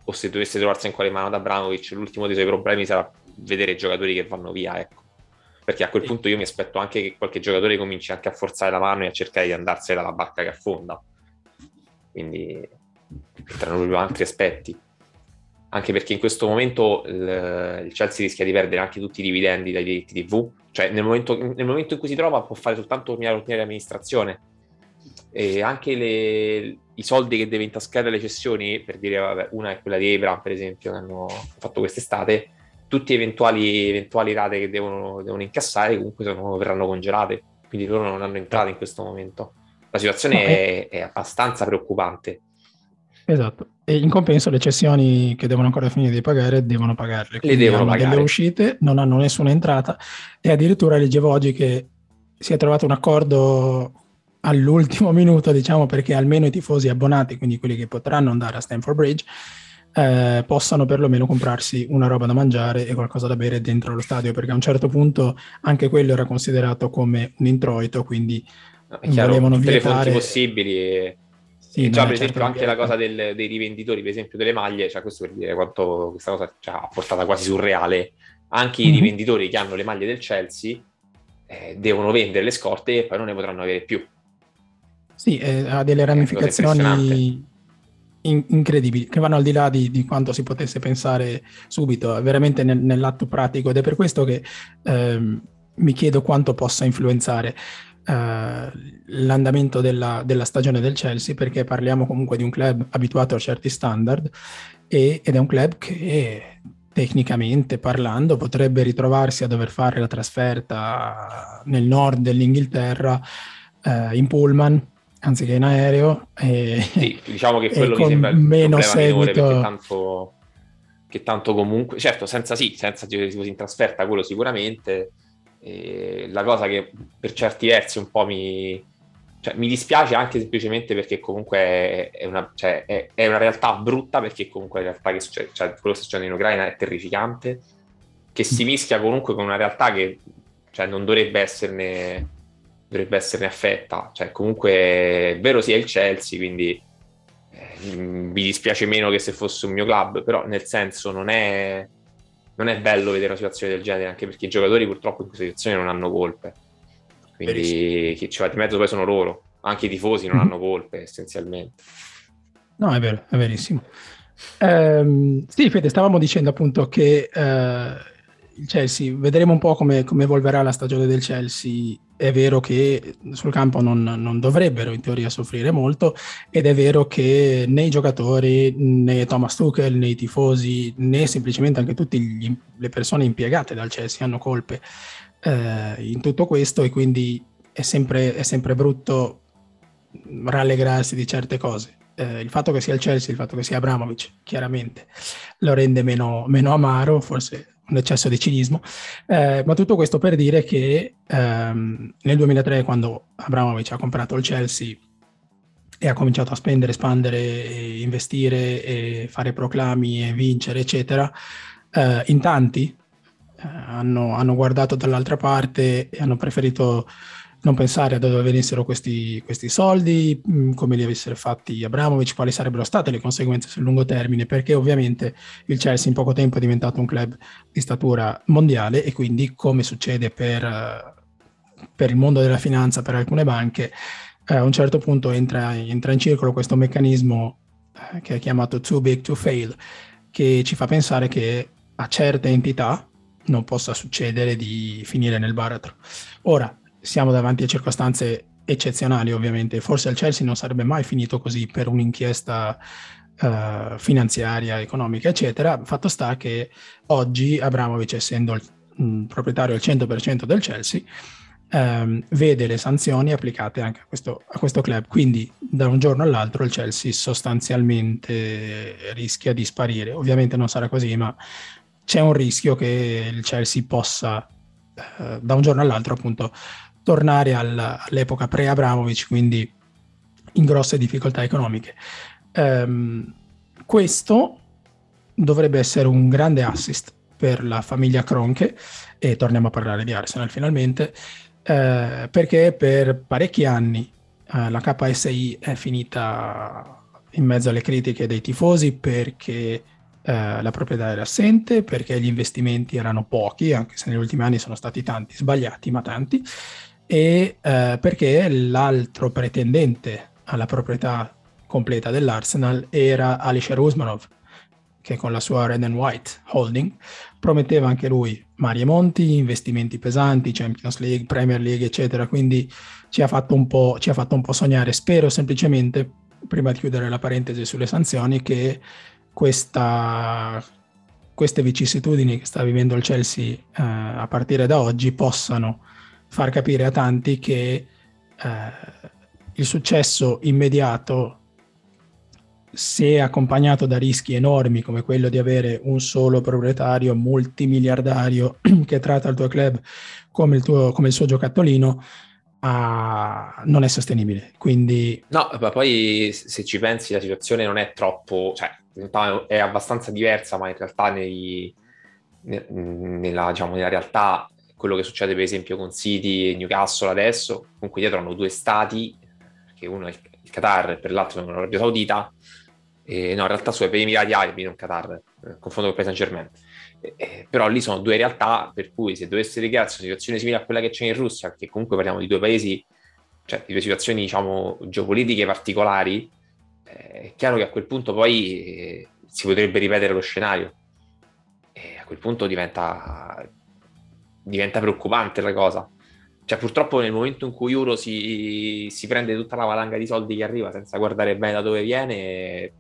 o se dovesse trovarsi in quale mano da Abramovic, l'ultimo dei suoi problemi sarà vedere i giocatori che vanno via, ecco perché a quel sì. punto io mi aspetto anche che qualche giocatore cominci anche a forzare la mano e a cercare di andarsene dalla barca che affonda. Quindi proprio altri aspetti. Anche perché in questo momento il, il Chelsea rischia di perdere anche tutti i dividendi dai diritti TV, cioè nel momento, nel momento in cui si trova può fare soltanto ordinaria ordinaria amministrazione e anche le, i soldi che deve intascare le cessioni, per dire vabbè, una è quella di Ebra per esempio che hanno fatto quest'estate, tutti eventuali, eventuali rate che devono, devono incassare comunque sono, verranno congelate, quindi loro non hanno entrate in questo momento. La situazione no, è, è, abbastanza preoccupante. Esatto, e in compenso le cessioni che devono ancora finire di pagare devono pagarle. Le devono pagare. delle uscite, non hanno nessuna entrata e addirittura leggevo oggi che si è trovato un accordo all'ultimo minuto, diciamo, perché almeno i tifosi abbonati, quindi quelli che potranno andare a Stanford Bridge, eh, possano perlomeno comprarsi una roba da mangiare e qualcosa da bere dentro lo stadio, perché a un certo punto anche quello era considerato come un introito, quindi no, chiaro, volevano tutte vietare... le fonti possibili e... Sì, e già per esempio certo anche la cosa del, dei rivenditori, per esempio delle maglie, cioè questo per dire quanto questa cosa cioè, ha portata quasi surreale, anche mm-hmm. i mhm. rivenditori che hanno le maglie del Chelsea eh, devono vendere le scorte e poi non ne potranno avere più. Sì, eh, ha delle ramificazioni in- incredibili, che vanno al di là di, di, quanto si potesse pensare subito, veramente nel, nell'atto pratico ed è per questo che ehm, mi chiedo quanto possa influenzare eh, l'andamento della, della, stagione del Chelsea, perché parliamo comunque di un club abituato a certi standard e, ed è un club che tecnicamente parlando potrebbe ritrovarsi a dover fare la trasferta nel nord dell'Inghilterra eh, in pullman anziché in aereo. E, sì, diciamo che quello mi sembra il meno seguito... perché tanto, che tanto comunque, certo, senza sì, senza tifosi in trasferta, quello sicuramente, E la cosa che per certi versi un po' mi, cioè, mi dispiace anche semplicemente perché comunque è una, cioè, è, è una, realtà brutta perché comunque la realtà che succede, cioè, quello che sta succedendo in Ucraina è terrificante, che si mischia comunque con una realtà che cioè, non dovrebbe esserne, dovrebbe esserne affetta. Cioè, comunque è vero sia il Chelsea, quindi eh, mi dispiace meno che se fosse un mio club, però nel senso non è, non è bello vedere una situazione del genere, anche perché i giocatori purtroppo in questa situazione non hanno colpe. Quindi Verissimo. chi ci va di mezzo poi sono loro, anche i tifosi non mm-hmm. hanno colpe essenzialmente. No, è vero, è verissimo. Ehm, sì, Fede, stavamo dicendo appunto che eh, il Chelsea, vedremo un po' come, come, evolverà la stagione del Chelsea. È vero che sul campo non, non, dovrebbero in teoria soffrire molto ed è vero che né i giocatori, né Thomas Tuchel, né i tifosi, né semplicemente anche tutte le persone impiegate dal Chelsea hanno colpe eh, in tutto questo e quindi è sempre, è sempre brutto rallegrarsi di certe cose. Eh, il fatto che sia il Chelsea, il fatto che sia Abramovic, chiaramente lo rende meno, meno amaro, forse un eccesso di cinismo, eh, ma tutto questo per dire che ehm, nel 2003, quando Abramovic ha comprato il Chelsea e ha cominciato a spendere, espandere, investire, e fare proclami e vincere, eccetera, eh, in tanti eh, hanno, hanno, guardato dall'altra parte e hanno preferito non pensare a dove venissero questi, questi soldi, mm, come li avessero fatti Abramovic, quali sarebbero state le conseguenze sul lungo termine, perché ovviamente il Chelsea in poco tempo è diventato un club di statura mondiale e quindi, come succede per, per il mondo della finanza, per alcune banche, eh, a un certo punto entra, entra in circolo questo meccanismo eh, che è chiamato too big to fail, che ci fa pensare che a certe entità, non possa succedere di finire nel baratro. Ora, siamo davanti a circostanze eccezionali, ovviamente. Forse il Chelsea non sarebbe mai finito così per un'inchiesta uh, finanziaria, economica, eccetera. Fatto sta che oggi Abramovic, essendo il mh, proprietario al 100% del Chelsea, um, vede le sanzioni applicate anche a questo, a questo club. Quindi da un giorno all'altro il Chelsea sostanzialmente rischia di sparire. Ovviamente non sarà così, ma c'è un rischio che il Chelsea possa eh, da un giorno all'altro appunto tornare al, all'epoca pre-Abramovic, quindi in grosse difficoltà economiche. Um, questo dovrebbe essere un grande assist per la famiglia Kronke e torniamo a parlare di Arsenal finalmente eh, perché per parecchi anni eh, la KSI è finita in mezzo alle critiche dei tifosi perché eh, la proprietà era assente perché gli investimenti erano pochi, anche se negli ultimi anni sono stati tanti, sbagliati ma tanti, e eh, perché l'altro pretendente alla proprietà completa dell'Arsenal era Alisher Usmanov, che con la sua Red and White Holding prometteva anche lui Mario Monti, investimenti pesanti, Champions League, Premier League, eccetera. Quindi ci ha fatto un po', ci ha fatto un po sognare. Spero semplicemente, prima di chiudere la parentesi sulle sanzioni, che questa, queste vicissitudini che sta vivendo il Chelsea eh, a partire da oggi possano far capire a tanti che eh, il successo immediato, se accompagnato da rischi enormi come quello di avere un solo proprietario multimiliardario che tratta il tuo club come il, tuo, come il suo giocattolino, a... non è sostenibile. Quindi... No, ma poi se ci pensi la situazione non è troppo, cioè è abbastanza diversa, ma in realtà nei, nella, diciamo, nella realtà quello che succede per esempio con City e Newcastle adesso, comunque dietro hanno due stati, che uno è il Qatar e per l'altro è l'Arabia Saudita, e, no in realtà sono per Emirati Arabi, non Qatar, eh, confondo con il Saint Germain. Eh, però lì sono due realtà per cui se dovesse ricrearsi una situazione simile a quella che c'è in Russia, perché comunque parliamo di due paesi, cioè di due situazioni diciamo geopolitiche particolari, eh, è chiaro che a quel punto poi eh, si potrebbe ripetere lo scenario. E a quel punto diventa, diventa preoccupante la cosa. Cioè, purtroppo nel momento in cui Euro si, si, prende tutta la valanga di soldi che arriva senza guardare bene da dove viene,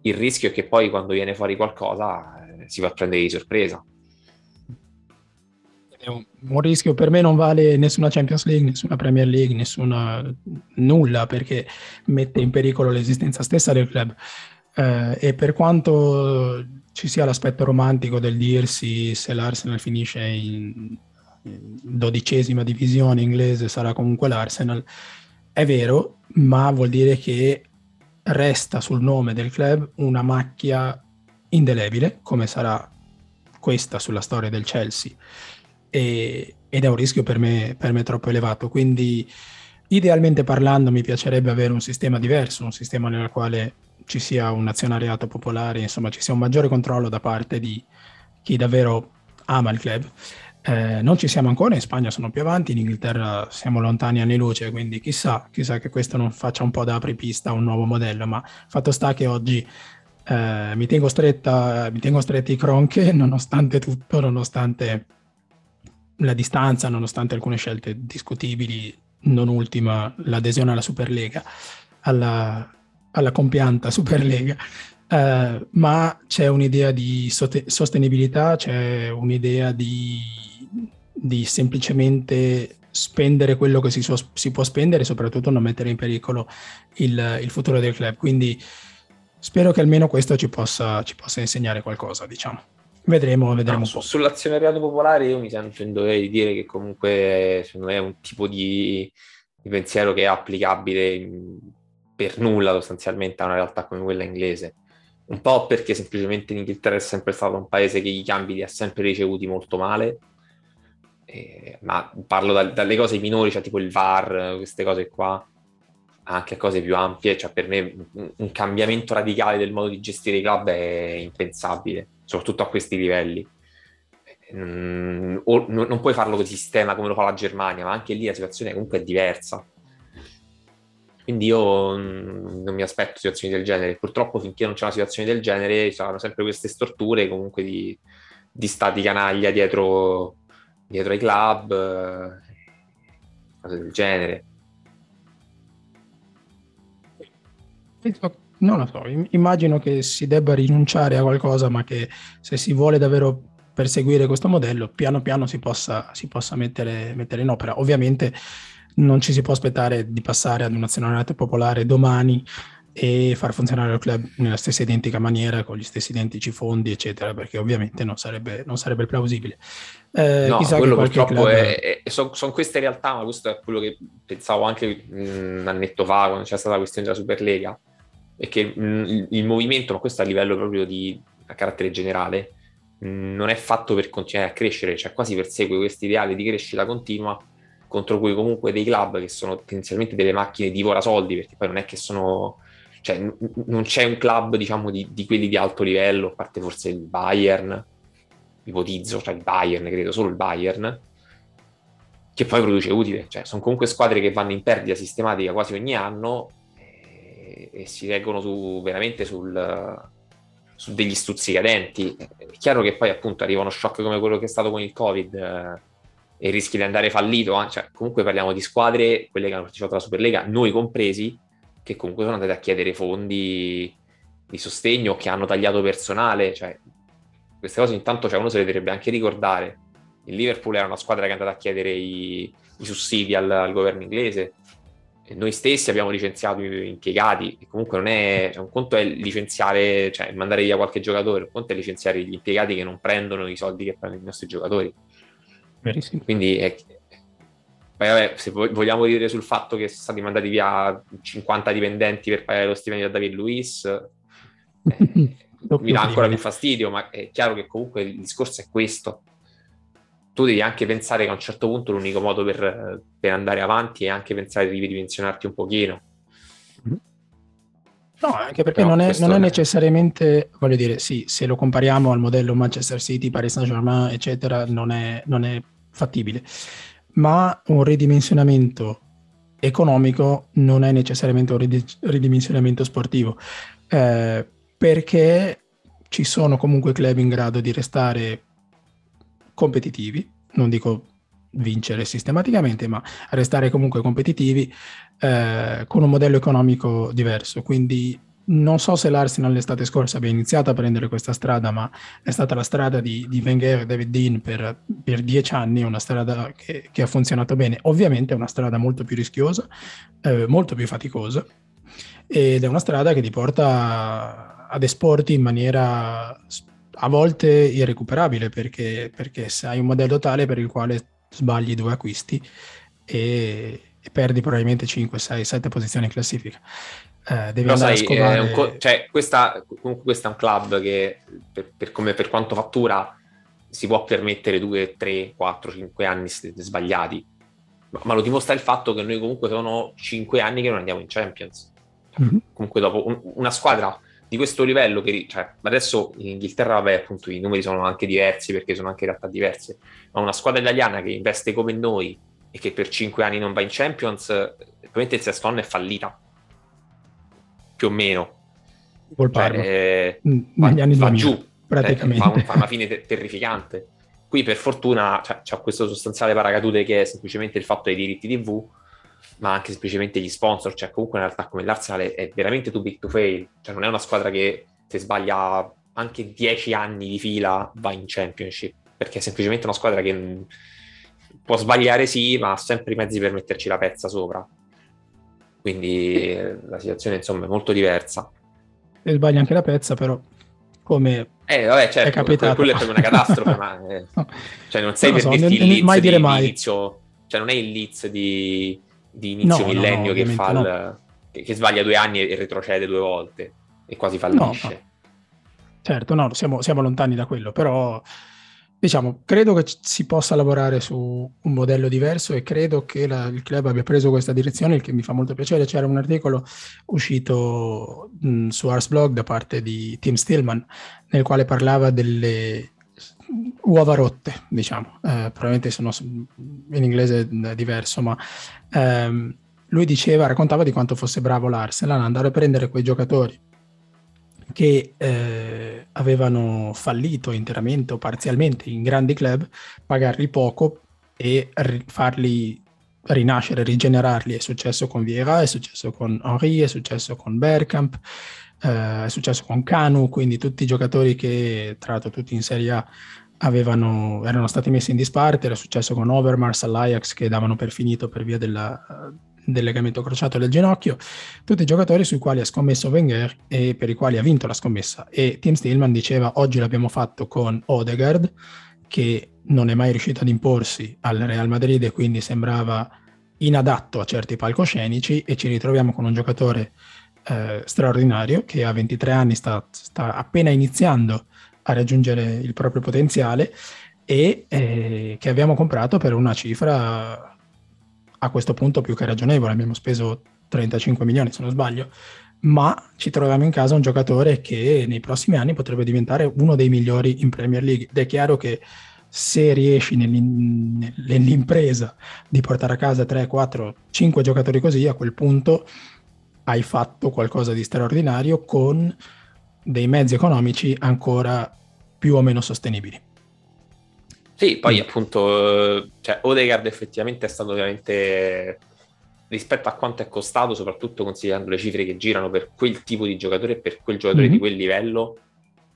il rischio è che poi quando viene fuori qualcosa eh, si va a prendere di sorpresa. È un, un, rischio per me non vale nessuna Champions League, nessuna Premier League, nessuna nulla perché mette in pericolo l'esistenza stessa del club. Eh, e per quanto ci sia l'aspetto romantico del dirsi se l'Arsenal finisce in, dodicesima divisione inglese sarà comunque l'Arsenal, è vero, ma vuol dire che resta sul nome del club una macchia indelebile, come sarà questa sulla storia del Chelsea, e, ed è un rischio per me, per me troppo elevato. Quindi, idealmente parlando, mi piacerebbe avere un sistema diverso, un sistema nel quale ci sia un azionariato popolare, insomma, ci sia un maggiore controllo da parte di chi davvero ama il club. Eh, non ci siamo ancora, in Spagna sono più avanti, in Inghilterra siamo lontani anni luce, quindi chissà, chissà che questo non faccia un po' da apripista a un nuovo modello, ma fatto sta che oggi eh, mi, tengo stretta, mi tengo stretti i cronche nonostante tutto, nonostante la distanza, nonostante alcune scelte discutibili, non ultima l'adesione alla Superlega, alla, alla compianta Superlega. Uh, ma c'è un'idea di sostenibilità, c'è un'idea di, di semplicemente spendere quello che si, so, si, può spendere e soprattutto non mettere in pericolo il, il, futuro del club. Quindi spero che almeno questo ci possa, ci possa insegnare qualcosa, diciamo. Vedremo, vedremo. No, sull'azionariato popolare io mi sento in dovere di dire che comunque secondo me è un tipo di, di pensiero che è applicabile per nulla sostanzialmente a una realtà come quella inglese un po' perché semplicemente l'Inghilterra è sempre stato un paese che i cambi li ha sempre ricevuti molto male, eh, ma parlo da, dalle cose minori, cioè tipo il VAR, queste cose qua, anche a cose più ampie, cioè per me un, cambiamento radicale del modo di gestire i club è impensabile, soprattutto a questi livelli. Mm, o, non puoi farlo con sistema come lo fa la Germania, ma anche lì la situazione comunque è diversa. Quindi io mm, non mi aspetto situazioni del genere. Purtroppo finché non c'è una situazione del genere ci saranno sempre queste storture comunque di, di stati canaglia dietro, dietro ai club, eh, cose del genere. Non lo so, immagino che si debba rinunciare a qualcosa, ma che se si vuole davvero perseguire questo modello, piano piano si possa, si possa mettere, mettere in opera. Ovviamente non ci si può aspettare di passare ad un'azionariato popolare domani e far funzionare il club nella stessa identica maniera, con gli stessi identici fondi, eccetera, perché ovviamente non sarebbe, non sarebbe plausibile. Eh, no, quello purtroppo club... è, è, sono, sono, queste realtà, ma questo è quello che pensavo anche un annetto fa, quando c'è stata la questione della Superlega, è che mh, il, il, movimento, ma questo a livello proprio di a carattere generale, mh, non è fatto per continuare a crescere, cioè quasi persegue questo ideale di crescita continua contro cui comunque dei club che sono tendenzialmente delle macchine divora soldi, perché poi non è che sono... Cioè, n- non c'è un club, diciamo, di, di, quelli di alto livello, a parte forse il Bayern, ipotizzo, cioè il Bayern, credo, solo il Bayern, che poi produce utile. Cioè, sono comunque squadre che vanno in perdita sistematica quasi ogni anno e, e si reggono su, veramente sul, su degli stuzzicadenti. È chiaro che poi appunto arriva uno shock come quello che è stato con il Covid, eh, e rischi di andare fallito, cioè, comunque parliamo di squadre, quelle che hanno partecipato alla Superlega, noi compresi, che comunque sono andate a chiedere fondi di sostegno, che hanno tagliato personale, cioè, queste cose intanto cioè, uno se le dovrebbe anche ricordare. Il Liverpool era una squadra che è andata a chiedere i, i sussidi al, al, governo inglese e noi stessi abbiamo licenziato impiegati e comunque non è cioè, un conto è licenziare, cioè mandare via qualche giocatore, un conto è licenziare gli impiegati che non prendono i soldi che prendono i nostri giocatori. Verissimo. Quindi è, poi vabbè, se vogliamo dire sul fatto che sono stati mandati via 50 dipendenti per pagare lo stipendio a David Luiz, eh, mi dà ancora più fastidio, ma è chiaro che comunque il discorso è questo. Tu devi anche pensare che a un certo punto l'unico modo per, per andare avanti è anche pensare di ridimensionarti un pochino. No, anche perché non è, non è, necessariamente, voglio dire, sì, se lo compariamo al modello Manchester City, Paris Saint-Germain, eccetera, non è, non è fattibile. Ma un ridimensionamento economico non è necessariamente un ridimensionamento sportivo, eh, perché ci sono comunque club in grado di restare competitivi, non dico vincere sistematicamente, ma restare comunque competitivi eh, con un modello economico diverso. Quindi non so se l'Arsenal l'estate scorsa abbia iniziato a prendere questa strada, ma è stata la strada di, di Wenger e David Dean per, per, dieci anni, una strada che, che, ha funzionato bene. Ovviamente è una strada molto più rischiosa, eh, molto più faticosa, ed è una strada che ti porta ad esporti in maniera a volte irrecuperabile, perché, perché hai un modello tale per il quale sbagli due acquisti e, e perdi probabilmente 5, 6, 7 posizioni in classifica. Eh, devi Però sai, scovare... co- cioè, questa, comunque questo è un club che per, per, come, per quanto fattura si può permettere 2, 3, 4, 5 anni sbagliati, ma, ma, lo dimostra il fatto che noi comunque sono 5 anni che non andiamo in Champions. Mm-hmm. Comunque dopo un, una squadra di questo livello che cioè, adesso in Inghilterra vabbè appunto i numeri sono anche diversi perché sono anche in realtà diverse ma una squadra italiana che investe come noi e che per 5 anni non va in Champions probabilmente il sesto anno è fallita. Più o meno. Col cioè, eh, mm, va, va 2000, giù. praticamente. Eh, fa, fa, una fine te- terrificante. Qui per fortuna cioè, c'è questo sostanziale paracadute che è semplicemente il fatto dei diritti tv ma anche semplicemente gli sponsor, cioè comunque una realtà come l'Arsenal è veramente too big to fail, cioè non è una squadra che se sbaglia anche 10 anni di fila va in Championship, perché è semplicemente una squadra che può sbagliare sì, ma ha sempre i mezzi per metterci la pezza sopra. Quindi la situazione insomma è molto diversa. E sbaglia anche la pezza, però come eh, vabbè, certo, è capitato. quello è proprio una catastrofe, ma eh, cioè non sei non per so, dirti il Leeds mai dire mai. inizio, cioè non è il Leeds di di inizio no, millennio no, che, fa il, che, che, sbaglia due anni e retrocede due volte e quasi fallisce. Certo, no, siamo, siamo, lontani da quello, però diciamo, credo che si possa lavorare su un modello diverso e credo che la, il club abbia preso questa direzione, il che mi fa molto piacere. C'era un articolo uscito mh, su Arsblog da parte di Tim Stillman, nel quale parlava delle uova rotte, diciamo, eh, probabilmente sono in inglese diverso, ma ehm, lui diceva, raccontava di quanto fosse bravo l'Arsenal andare a prendere quei giocatori che eh, avevano fallito interamente o parzialmente in grandi club, pagarli poco e ri- farli rinascere, rigenerarli. È successo con Vieira, è successo con Henri, è successo con Bergkamp, eh, è successo con Canu, quindi tutti i giocatori che, tra l'altro tutti in Serie A, avevano, erano stati messi in disparte, era successo con Overmars all'Ajax che davano per finito per via della, del legamento crociato del ginocchio, tutti i giocatori sui quali ha scommesso Wenger e per i quali ha vinto la scommessa. E Tim Stillman diceva oggi l'abbiamo fatto con Odegaard, che non è mai riuscito ad imporsi al Real Madrid e quindi sembrava inadatto a certi palcoscenici e ci ritroviamo con un giocatore eh, straordinario che a 23 anni sta, sta appena iniziando a raggiungere il proprio potenziale e eh, che abbiamo comprato per una cifra a questo punto più che ragionevole. Abbiamo speso 35 milioni se non sbaglio, ma ci troviamo in casa un giocatore che nei prossimi anni potrebbe diventare uno dei migliori in Premier League. Ed è chiaro che se riesci nell'in- nell'impresa di portare a casa 3, 4, 5 giocatori così, a quel punto hai fatto qualcosa di straordinario con dei mezzi economici ancora più o meno sostenibili. Sì, poi mm. appunto, cioè, Odegaard effettivamente è stato veramente rispetto a quanto è costato, soprattutto considerando le cifre che girano per quel tipo di giocatore e per quel giocatore mm-hmm. di quel livello,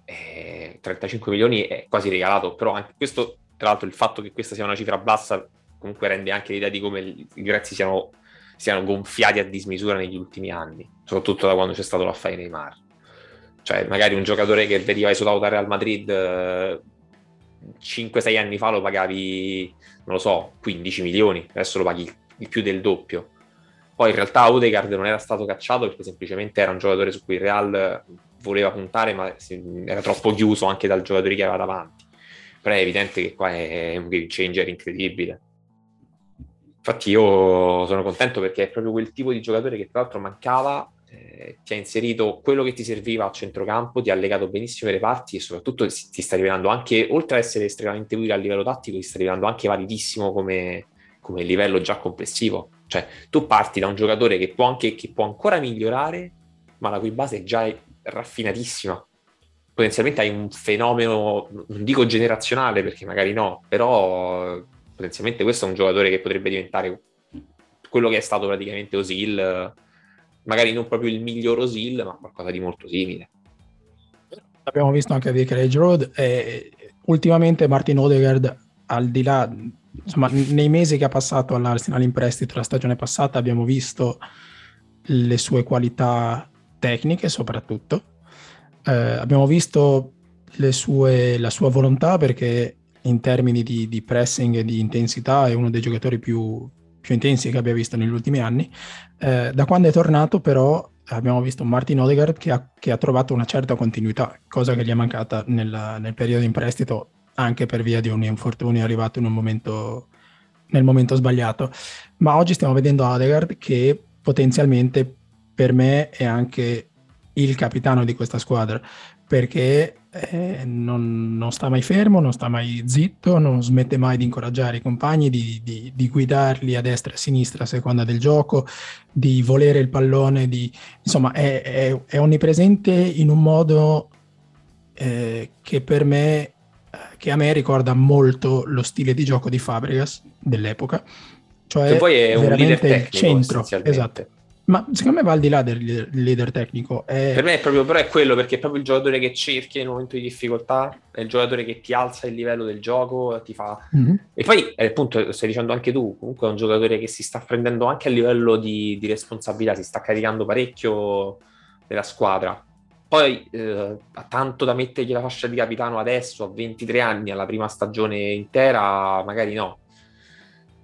eh, 35 milioni è quasi regalato, però anche questo, tra l'altro il fatto che questa sia una cifra bassa comunque rende anche l'idea di come i grezzi siano, siano gonfiati a dismisura negli ultimi anni, soprattutto da quando c'è stato l'affare Neymar cioè magari un giocatore che veniva esulato da Real Madrid eh, 5-6 anni fa lo pagavi, non lo so, 15 milioni, adesso lo paghi il più del doppio. Poi in realtà Odegaard non era stato cacciato perché semplicemente era un giocatore su cui il Real voleva puntare, ma era troppo chiuso anche dal giocatore che aveva davanti. Però è evidente che qua è un game changer incredibile. Infatti io sono contento perché è proprio quel tipo di giocatore che tra l'altro mancava eh, ti ha inserito quello che ti serviva a centrocampo, ti ha legato benissimo le parti e soprattutto ti sta rivelando anche, oltre ad essere estremamente utile a livello tattico, ti sta rivelando anche validissimo come, come livello già complessivo. Cioè, tu parti da un giocatore che può, anche, che può ancora migliorare, ma la cui base è già raffinatissima. Potenzialmente hai un fenomeno, non dico generazionale perché magari no, però potenzialmente questo è un giocatore che potrebbe diventare quello che è stato praticamente Osil magari non proprio il miglior Osil, ma qualcosa di molto simile. L'abbiamo visto anche a Vicarage Road e ultimamente Martin Odegaard, al di là, insomma, nei mesi che ha passato all'Arsenal in prestito la stagione passata, abbiamo visto le sue qualità tecniche soprattutto. Eh, abbiamo visto sue, la sua volontà perché in termini di, di, pressing e di intensità è uno dei giocatori più, più intensi che abbia visto negli ultimi anni. Eh, da quando è tornato però abbiamo visto Martin Odegaard che ha, che ha, trovato una certa continuità, cosa che gli è mancata nel, nel, periodo in prestito anche per via di un infortunio arrivato in un momento, nel momento sbagliato. Ma oggi stiamo vedendo Odegaard che potenzialmente per me è anche il capitano di questa squadra perché eh, non, non, sta mai fermo, non sta mai zitto, non smette mai di incoraggiare i compagni, di, di, di guidarli a destra e a sinistra a seconda del gioco, di volere il pallone, di, insomma è, è, è, onnipresente in un modo eh, che per me, che a me ricorda molto lo stile di gioco di Fabregas dell'epoca, cioè che poi è un veramente il centro, esatto ma secondo me va al di là del leader tecnico. È... Per me è proprio però è quello perché è proprio il giocatore che cerchi nel momento di difficoltà, è il giocatore che ti alza il livello del gioco, ti fa... Mm-hmm. E poi, eh, appunto, stai dicendo anche tu, comunque è un giocatore che si sta prendendo anche a livello di, di responsabilità, si sta caricando parecchio della squadra. Poi eh, ha tanto da mettergli la fascia di capitano adesso, a 23 anni, alla prima stagione intera, magari no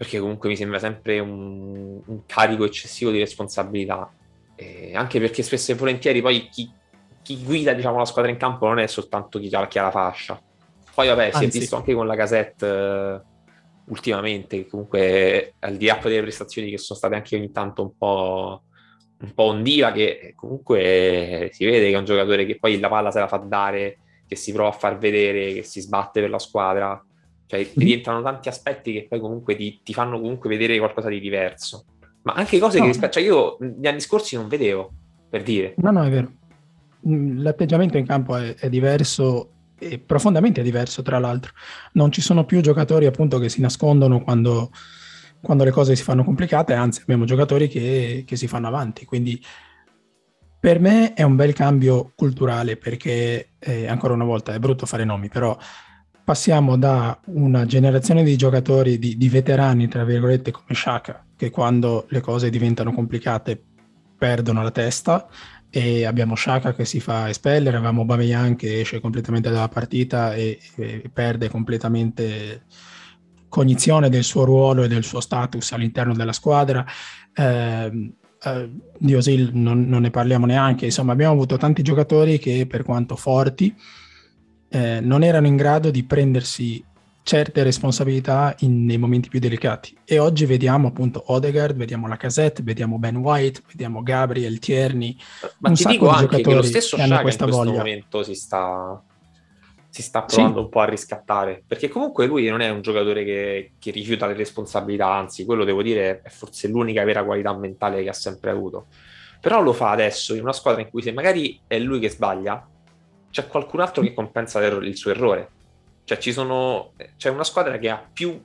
perché comunque mi sembra sempre un, un carico eccessivo di responsabilità. Eh, anche perché spesso e volentieri poi chi, chi, guida diciamo, la squadra in campo non è soltanto chi ha, chi ha la fascia. Poi vabbè, si è visto anche con la casette eh, ultimamente, comunque al di là delle prestazioni che sono state anche ogni tanto un po', un po' ondiva, che comunque si vede che è un giocatore che poi la palla se la fa dare, che si prova a far vedere, che si sbatte per la squadra cioè, mm-hmm. diventano tanti aspetti che poi comunque ti, ti, fanno comunque vedere qualcosa di diverso. Ma anche cose no. che rispetto... Cioè, io negli anni scorsi non vedevo, per dire. No, no, è vero. Mm, l'atteggiamento in campo è, è diverso e profondamente diverso, tra l'altro. Non ci sono più giocatori appunto che si nascondono quando, quando le cose si fanno complicate, anzi abbiamo giocatori che, che, si fanno avanti. Quindi per me è un bel cambio culturale perché, eh, ancora una volta, è brutto fare nomi, però passiamo da una generazione di giocatori, di, di, veterani, tra virgolette, come Shaka, che quando le cose diventano complicate perdono la testa, e abbiamo Shaka che si fa espellere, avevamo Bamiyan che esce completamente dalla partita e, e, perde completamente cognizione del suo ruolo e del suo status all'interno della squadra. Eh, eh, di Osil non, non ne parliamo neanche, insomma abbiamo avuto tanti giocatori che per quanto forti eh, non erano in grado di prendersi certe responsabilità in, nei momenti più delicati. E oggi vediamo appunto Odegaard, vediamo la Casette, vediamo Ben White, vediamo Gabriel, Tierney. Ma un ti dico anche che lo stesso che Shaq in questo voglia. momento si sta, si sta provando sì. un po' a riscattare, perché comunque lui non è un giocatore che, che, rifiuta le responsabilità, anzi, quello devo dire è forse l'unica vera qualità mentale che ha sempre avuto. Però lo fa adesso in una squadra in cui se magari è lui che sbaglia, c'è qualcun altro che compensa il suo errore. Cioè, ci sono, c'è una squadra che ha più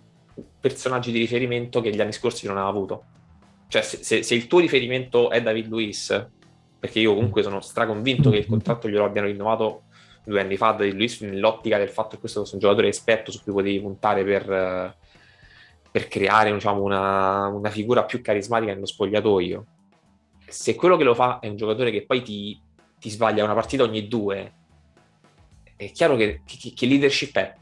personaggi di riferimento che gli anni scorsi non ha avuto. Cioè, se, se, se il tuo riferimento è David Luiz, perché io comunque sono straconvinto che il contratto glielo abbiano rinnovato due anni fa David Luiz nell'ottica del fatto che questo è un giocatore esperto su cui potevi puntare per, per creare diciamo, una, una figura più carismatica nello spogliatoio. Se quello che lo fa è un giocatore che poi ti, ti sbaglia una partita ogni due è chiaro che, che, che leadership è.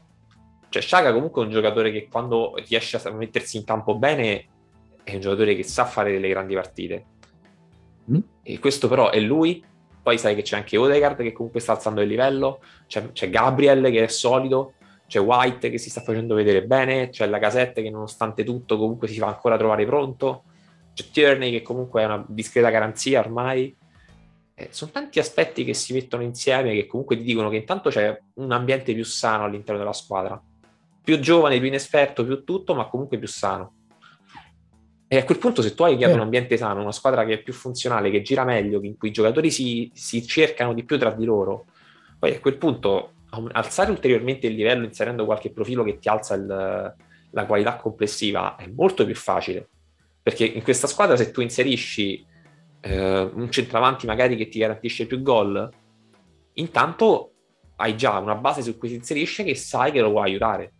Cioè, Sciaga comunque è un giocatore che quando riesce a mettersi in campo bene è un giocatore che sa fare delle grandi partite. Mm. E questo però è lui. Poi sai che c'è anche Odegaard che comunque sta alzando il livello, c'è, c'è Gabriel che è solido, c'è White che si sta facendo vedere bene, c'è la casetta che nonostante tutto comunque si fa ancora trovare pronto, c'è Tierney che comunque è una discreta garanzia ormai, eh, sono tanti aspetti che si mettono insieme che comunque ti dicono che intanto c'è un ambiente più sano all'interno della squadra. Più giovane, più inesperto, più tutto, ma comunque più sano. E a quel punto, se tu hai creato un ambiente sano, una squadra che è più funzionale, che gira meglio, in cui i giocatori si, si cercano di più tra di loro, poi a quel punto alzare ulteriormente il livello inserendo qualche profilo che ti alza il, la qualità complessiva è molto più facile. Perché in questa squadra, se tu inserisci eh, un centravanti magari che ti garantisce più gol, intanto hai già una base su cui si inserisce che sai che lo può aiutare.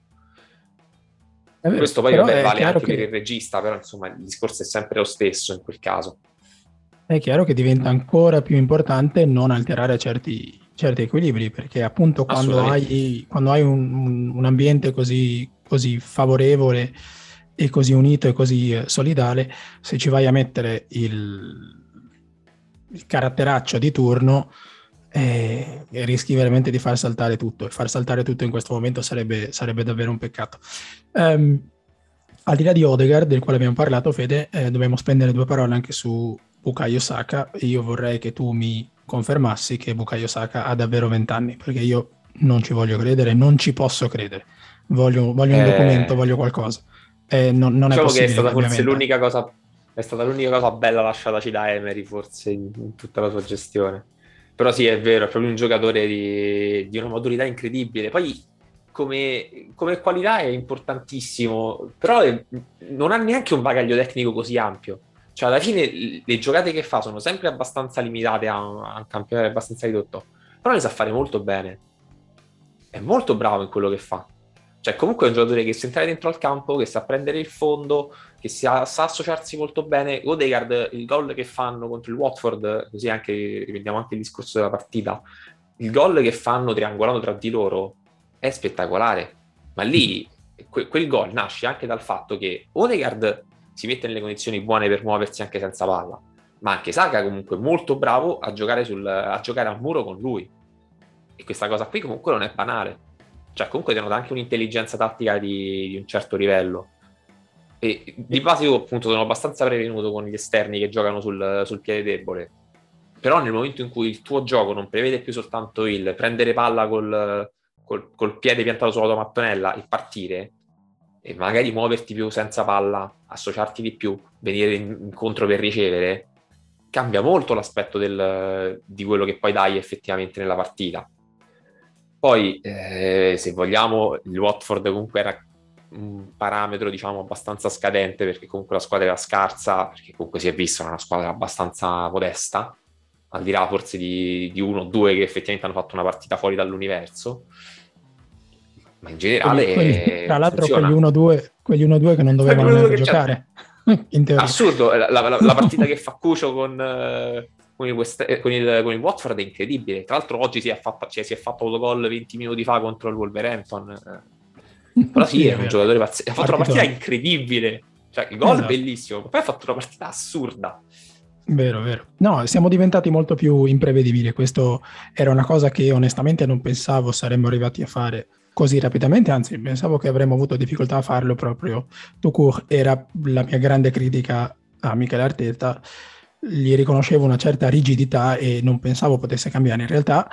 Vero, Questo poi vabbè, vale anche che... per il regista, però insomma il discorso è sempre lo stesso in quel caso. È chiaro che diventa ancora più importante non alterare certi, certi equilibri, perché appunto quando hai, quando hai un, un, ambiente così, così, favorevole e così unito e così eh, solidale, se ci vai a mettere il, il caratteraccio di turno, eh, rischi veramente di far saltare tutto e far saltare tutto in questo momento sarebbe, sarebbe davvero un peccato. Um, al di là di Odegaard, del quale abbiamo parlato, Fede, eh, dobbiamo spendere due parole anche su Bukayo Saka. Io vorrei che tu mi confermassi che Bukayo Saka ha davvero 20 anni, perché io non ci voglio credere, non ci posso credere. Voglio, voglio un eh... documento, voglio qualcosa. Eh, non, non diciamo è che è stata forse l'unica cosa, è stata l'unica cosa bella lasciataci da Emery, forse in, tutta la sua gestione. Però sì, è vero, è proprio un giocatore di, di una maturità incredibile. Poi come, come, qualità è importantissimo, però è, non ha neanche un bagaglio tecnico così ampio. Cioè, alla fine le giocate che fa sono sempre abbastanza limitate a, a un campionato abbastanza ridotto, però le sa fare molto bene. È molto bravo in quello che fa. Cioè, comunque è un giocatore che sa entrare dentro al campo, che sa prendere il fondo, che sa, sa associarsi molto bene. Odegaard, il gol che fanno contro il Watford, così anche riprendiamo anche il discorso della partita, il gol che fanno triangolando tra di loro è spettacolare. Ma lì que- quel gol nasce anche dal fatto che Odegaard si mette nelle condizioni buone per muoversi anche senza palla, ma anche Saka comunque molto bravo a giocare, sul, a giocare a muro con lui. E questa cosa qui comunque non è banale cioè comunque denota anche un'intelligenza tattica di, di un certo livello. E di base io appunto sono abbastanza prevenuto con gli esterni che giocano sul, sul, piede debole. Però nel momento in cui il tuo gioco non prevede più soltanto il prendere palla col, col, col piede piantato sulla tua mattonella e partire, e magari muoverti più senza palla, associarti di più, venire incontro per ricevere, cambia molto l'aspetto del, di quello che poi dai effettivamente nella partita. Poi, eh, se vogliamo, il Watford comunque era un parametro, diciamo, abbastanza scadente perché comunque la squadra era scarsa, perché comunque si è vista una squadra abbastanza modesta, al di là forse di, di uno o due che effettivamente hanno fatto una partita fuori dall'universo. Ma in generale. Quelli, quelli, tra l'altro, funziona. quegli 1-2 che non dovevano neanche giocare. Assurdo, la, la, la, partita che fa Cucio con, eh, con il, West, eh, con, il, con il, Watford è incredibile. Tra l'altro, oggi si è fatto, cioè, si è fatto autogol 20 minuti fa contro il Wolverhampton. Eh. Però sì, è un giocatore pazzesco. Ha fatto una partita incredibile. Cioè, il gol esatto. bellissimo, poi ha fatto una partita assurda. Vero, vero. No, siamo diventati molto più imprevedibili. Questo era una cosa che onestamente non pensavo saremmo arrivati a fare così rapidamente, anzi pensavo che avremmo avuto difficoltà a farlo proprio. Tukur era la mia grande critica a Michele Arteta gli riconoscevo una certa rigidità e non pensavo potesse cambiare. In realtà,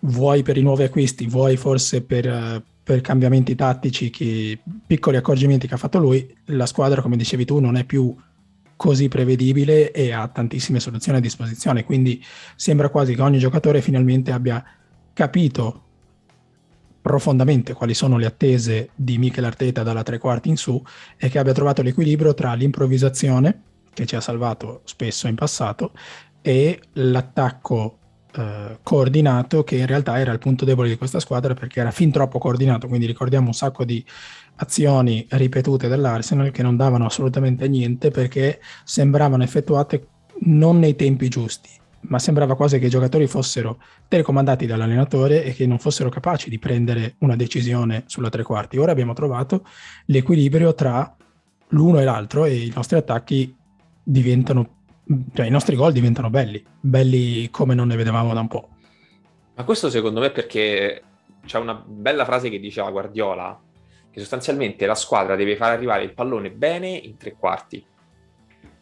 vuoi per i nuovi acquisti, vuoi forse per, per cambiamenti tattici, che, piccoli accorgimenti che ha fatto lui, la squadra, come dicevi tu, non è più così prevedibile e ha tantissime soluzioni a disposizione. Quindi sembra quasi che ogni giocatore finalmente abbia capito profondamente quali sono le attese di Michel Arteta dalla tre quarti in su e che abbia trovato l'equilibrio tra l'improvvisazione che ci ha salvato spesso in passato, e l'attacco eh, coordinato che in realtà era il punto debole di questa squadra perché era fin troppo coordinato, quindi ricordiamo un sacco di azioni ripetute dall'Arsenal che non davano assolutamente niente perché sembravano effettuate non nei tempi giusti, ma sembrava quasi che i giocatori fossero telecomandati dall'allenatore e che non fossero capaci di prendere una decisione sulla tre quarti. Ora abbiamo trovato l'equilibrio tra l'uno e l'altro e i nostri attacchi diventano, cioè i nostri gol diventano belli, belli come non ne vedevamo da un po'. Ma questo secondo me perché c'è una bella frase che diceva Guardiola, che sostanzialmente la squadra deve far arrivare il pallone bene in tre quarti.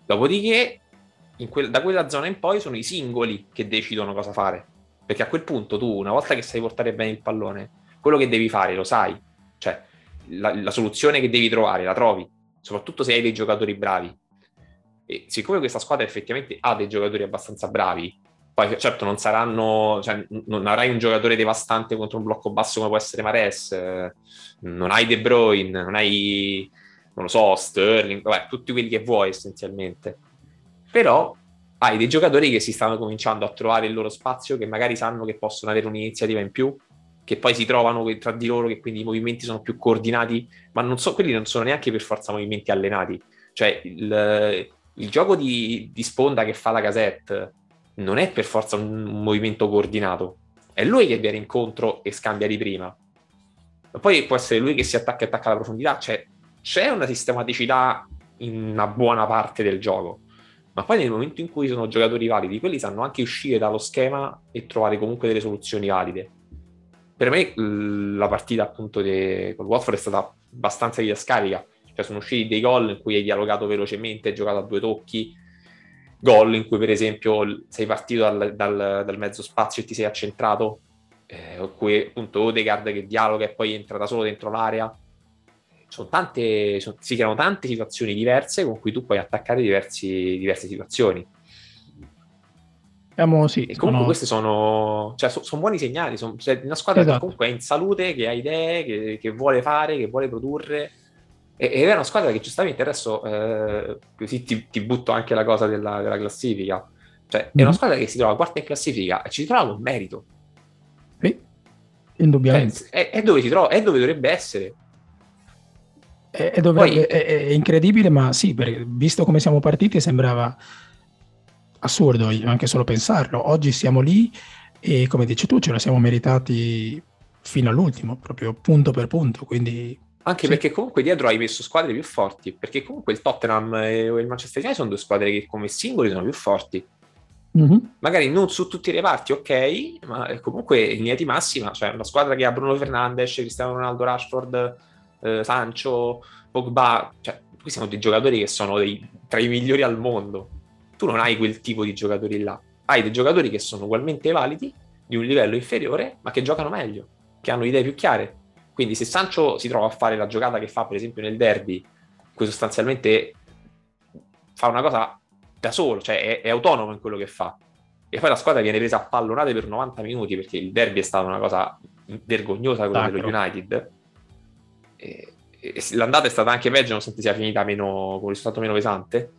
Dopodiché, que- da quella zona in poi sono i singoli che decidono cosa fare. Perché a quel punto tu, una volta che sai portare bene il pallone, quello che devi fare lo sai. Cioè, la, la soluzione che devi trovare la trovi, soprattutto se hai dei giocatori bravi. E siccome questa squadra effettivamente ha dei giocatori abbastanza bravi, poi certo non saranno, cioè, non avrai un giocatore devastante contro un blocco basso come può essere Mares, eh, non hai De Bruyne, non hai, non lo so, Sterling, vabbè, tutti quelli che vuoi essenzialmente. Però hai dei giocatori che si stanno cominciando a trovare il loro spazio, che magari sanno che possono avere un'iniziativa in più, che poi si trovano tra di loro, che quindi i movimenti sono più coordinati, ma non so, quelli non sono neanche per forza movimenti allenati. Cioè il, il gioco di, di, sponda che fa la casette non è per forza un, movimento coordinato, è lui che viene incontro e scambia di prima. Ma poi può essere lui che si attacca e attacca alla profondità, cioè c'è una sistematicità in una buona parte del gioco. Ma poi nel momento in cui sono giocatori validi, quelli sanno anche uscire dallo schema e trovare comunque delle soluzioni valide. Per me la partita appunto de... con Watford è stata abbastanza didascalica, cioè sono usciti dei gol in cui hai dialogato velocemente, hai giocato a due tocchi, gol in cui per esempio sei partito dal, dal, dal mezzo spazio e ti sei accentrato, eh, in cui appunto Odegaard che dialoga e poi entra da solo dentro l'area. Sono tante, sono, si creano tante situazioni diverse con cui tu puoi attaccare diversi, diverse situazioni. Siamo, sì, e comunque sono... questi sono, cioè, so, sono, buoni segnali, sono, cioè, una squadra esatto. che comunque è in salute, che ha idee, che, che vuole fare, che vuole produrre ed è una squadra che giustamente adesso, eh, così ti, ti, butto anche la cosa della, della classifica, cioè mm-hmm. è una mhm. squadra che si trova quarta in classifica e ci trova con merito. Sì, indubbiamente. Cioè, è, è, dove si trova, è dove dovrebbe essere. È, è, dovrebbe, Poi, è, incredibile, ma sì, perché, visto come siamo partiti sembrava assurdo anche solo pensarlo. Oggi siamo lì e come dici tu ce la siamo meritati fino all'ultimo, proprio punto per punto, quindi anche sì. perché comunque dietro hai messo squadre più forti, perché comunque il Tottenham e il Manchester United sono due squadre che come singoli sono più forti. Mm-hmm. Magari non su tutti i reparti, ok, ma comunque in linea di massima, cioè una squadra che ha Bruno Fernandes, Cristiano Ronaldo, Rashford, eh, Sancho, Pogba, cioè qui siamo dei giocatori che sono dei, tra i migliori al mondo. Tu non hai quel tipo di giocatori là, hai dei giocatori che sono ugualmente validi, di un livello inferiore, ma che giocano meglio, che hanno idee più chiare quindi se Sancho si trova a fare la giocata che fa per esempio nel derby, cui sostanzialmente fa una cosa da solo, cioè è, è autonomo in quello che fa, e poi la squadra viene presa a pallonate per 90 minuti perché il derby è stata una cosa vergognosa quella dello United. E, e l'andata è stata anche peggio, nonostante sia finita meno, con un risultato meno pesante.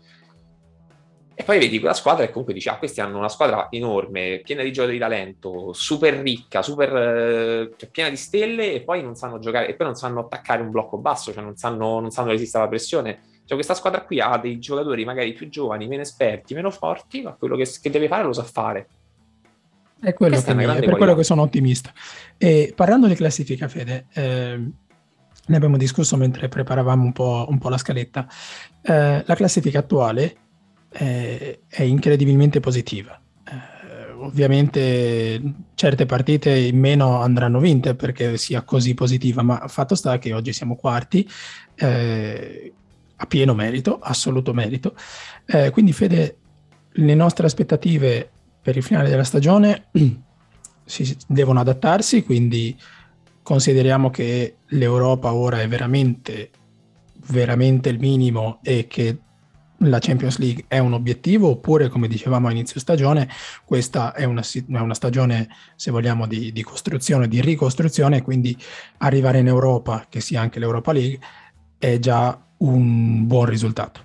E poi vedi quella squadra e comunque dici, ah, questi hanno una squadra enorme, piena di giocatori di talento, super ricca, super eh, cioè, piena di stelle e poi non sanno giocare, e poi non sanno attaccare un blocco basso, cioè non sanno, non sanno resistere alla pressione. Cioè questa squadra qui ha dei giocatori magari più giovani, meno esperti, meno forti, ma quello che, che deve fare lo sa fare. È, quello che, è, è per quello che sono ottimista. E parlando di classifica, Fede, eh, ne abbiamo discusso mentre preparavamo un po', un po la scaletta. Eh, la classifica attuale è, è incredibilmente positiva. Eh, ovviamente certe partite in meno andranno vinte perché sia così positiva, ma fatto sta che oggi siamo quarti, eh, a pieno merito, assoluto merito. Eh, quindi Fede, le nostre aspettative per il finale della stagione si devono adattarsi, quindi consideriamo che l'Europa ora è veramente, veramente il minimo e che la Champions League è un obiettivo oppure, come dicevamo a inizio stagione, questa è una, è una stagione, se vogliamo, di, di, costruzione, di ricostruzione, quindi arrivare in Europa, che sia anche l'Europa League, è già un buon risultato.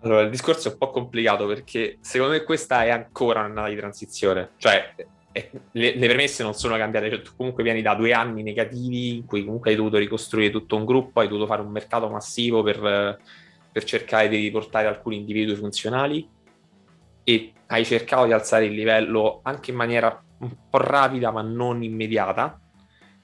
Allora, il discorso è un po' complicato perché secondo me questa è ancora un'annata di transizione, cioè le, le, premesse non sono cambiate, cioè, tu comunque vieni da due anni negativi in cui comunque hai dovuto ricostruire tutto un gruppo, hai dovuto fare un mercato massivo per per cercare di riportare alcuni individui funzionali e hai cercato di alzare il livello anche in maniera un po' rapida ma non immediata.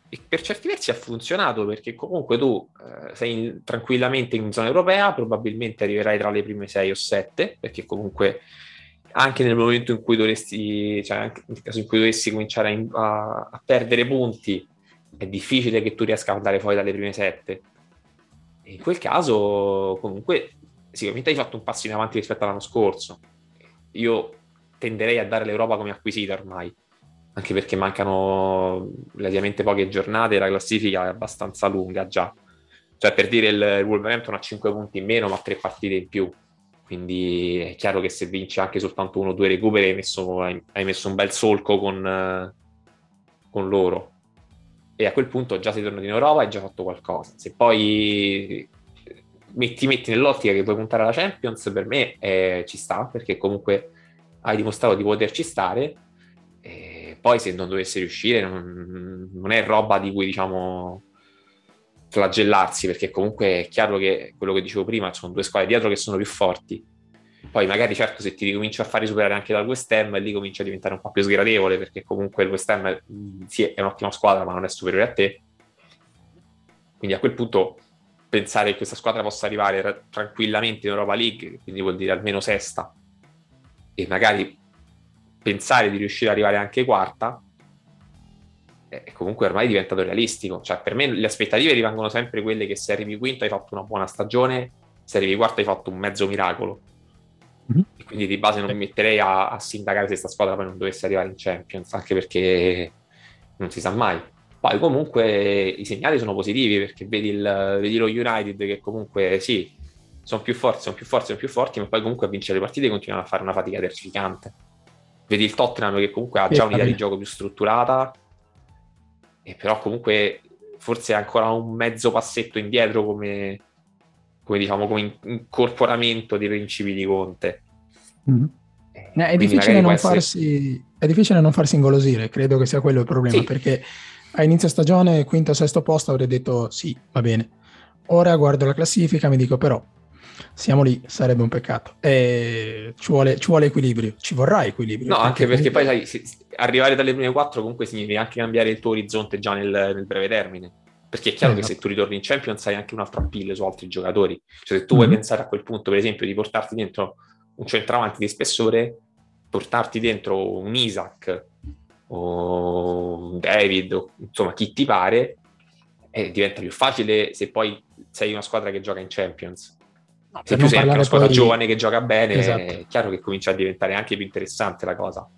E per certi versi ha funzionato perché comunque tu eh, sei in, tranquillamente in zona europea, probabilmente arriverai tra le prime 6 o 7 perché comunque anche nel momento in cui dovresti, cioè nel caso in cui dovessi cominciare a, a, a perdere punti, è difficile che tu riesca ad andare fuori dalle prime 7 in quel caso, comunque, sicuramente hai fatto un passo in avanti rispetto all'anno scorso. Io tenderei a dare l'Europa come acquisita ormai, anche perché mancano relativamente poche giornate la classifica è abbastanza lunga già. Cioè, per dire, il Wolverhampton ha 5 punti in meno, ma 3 partite in più. Quindi è chiaro che se vinci anche soltanto uno o due recuperi, hai messo, hai messo un bel solco con, con loro e a quel punto già sei tornato in Europa e hai già fatto qualcosa. Se poi metti, metti nell'ottica che puoi puntare alla Champions, per me eh, ci sta, perché comunque hai dimostrato di poterci stare. E poi se non dovesse riuscire non, non è roba di cui diciamo flagellarsi, perché comunque è chiaro che quello che dicevo prima, ci sono due squadre dietro che sono più forti. Poi magari certo se ti ricominci a fare superare anche dal West Ham, lì comincia a diventare un po' più sgradevole perché comunque il West Ham sì, è un'ottima squadra ma non è superiore a te. Quindi a quel punto pensare che questa squadra possa arrivare tranquillamente in Europa League, quindi vuol dire almeno sesta, e magari pensare di riuscire ad arrivare anche quarta, è comunque ormai diventato realistico. Cioè, per me le aspettative rimangono sempre quelle che se arrivi quinto hai fatto una buona stagione, se arrivi quarto hai fatto un mezzo miracolo. Mm-hmm. E quindi di base non mi metterei a, a sindacare se questa squadra poi non dovesse arrivare in Champions, anche perché non si sa mai. Poi comunque i segnali sono positivi perché vedi, il, vedi lo United che comunque sì, sono più forti, sono più forti, sono più forti, ma poi comunque a vincere le partite continuano a fare una fatica terrificante. Vedi il Tottenham che comunque ha già un'idea di gioco più strutturata, e però comunque forse è ancora un mezzo passetto indietro come, come diciamo come incorporamento dei principi di Conte. Mm-hmm. Eh, è, difficile non essere... farsi, è difficile non farsi ingolosire, credo che sia quello il problema, sì. perché a inizio stagione, quinto o sesto posto, avrei detto sì, va bene. Ora guardo la classifica e mi dico però, siamo lì, sarebbe un peccato. E ci vuole, ci vuole equilibrio, ci vorrà equilibrio. No, anche perché poi sai, arrivare dalle prime quattro comunque significa anche cambiare il tuo orizzonte già nel, nel breve termine. Perché è chiaro eh, che se tu ritorni in Champions hai anche un altro appeal su altri giocatori. Cioè se tu mm-hmm. vuoi pensare a quel punto, per esempio, di portarti dentro un centravanti di spessore, portarti dentro un Isaac o un David, o, insomma chi ti pare, eh, diventa più facile se poi sei una squadra che gioca in Champions No, se tu sei anche una squadra poi... giovane che gioca bene, esatto. è chiaro che comincia a diventare anche più interessante la cosa.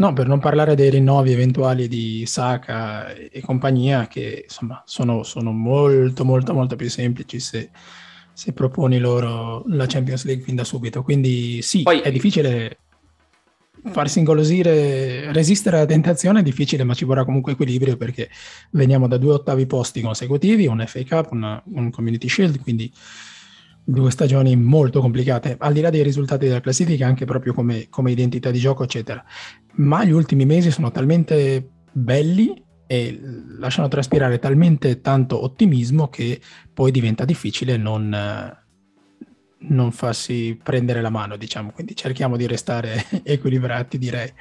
No, per non parlare dei rinnovi eventuali di Saka e compagnia, che insomma sono, sono molto, molto, molto più semplici se, se, proponi loro la Champions League fin da subito. Quindi sì, Poi... è difficile farsi ingolosire, resistere alla tentazione è difficile, ma ci vorrà comunque equilibrio perché veniamo da due ottavi posti consecutivi, un FA Cup, una, un Community Shield, quindi due stagioni molto complicate, al di là dei risultati della classifica, anche proprio come, come identità di gioco, eccetera. Ma gli ultimi mesi sono talmente belli e lasciano traspirare talmente tanto ottimismo che poi diventa difficile non, non farsi prendere la mano, diciamo. Quindi cerchiamo di restare equilibrati, direi.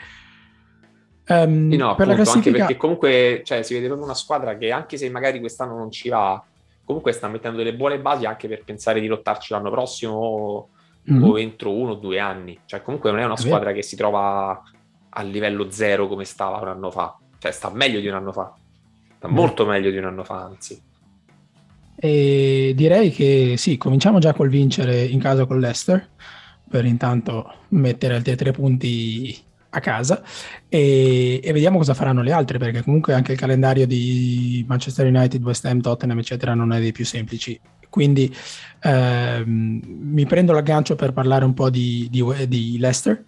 Um, sì, no, per appunto, la classifica... anche perché comunque cioè, si vede proprio una squadra che anche se magari quest'anno non ci va, comunque sta mettendo delle buone basi anche per pensare di lottarci l'anno prossimo o, mm-hmm. o entro uno o due anni. Cioè, comunque non è una squadra che si trova a livello zero come stava un anno fa. Cioè, sta meglio di un anno fa. Sta mm. molto meglio di un anno fa, anzi. E direi che sì, cominciamo già col vincere in casa con l'Ester, per intanto mettere altri tre punti a casa e, e, vediamo cosa faranno le altre perché comunque anche il calendario di Manchester United, West Ham, Tottenham eccetera non è dei più semplici. Quindi ehm, mi prendo l'aggancio per parlare un po' di, di, di Leicester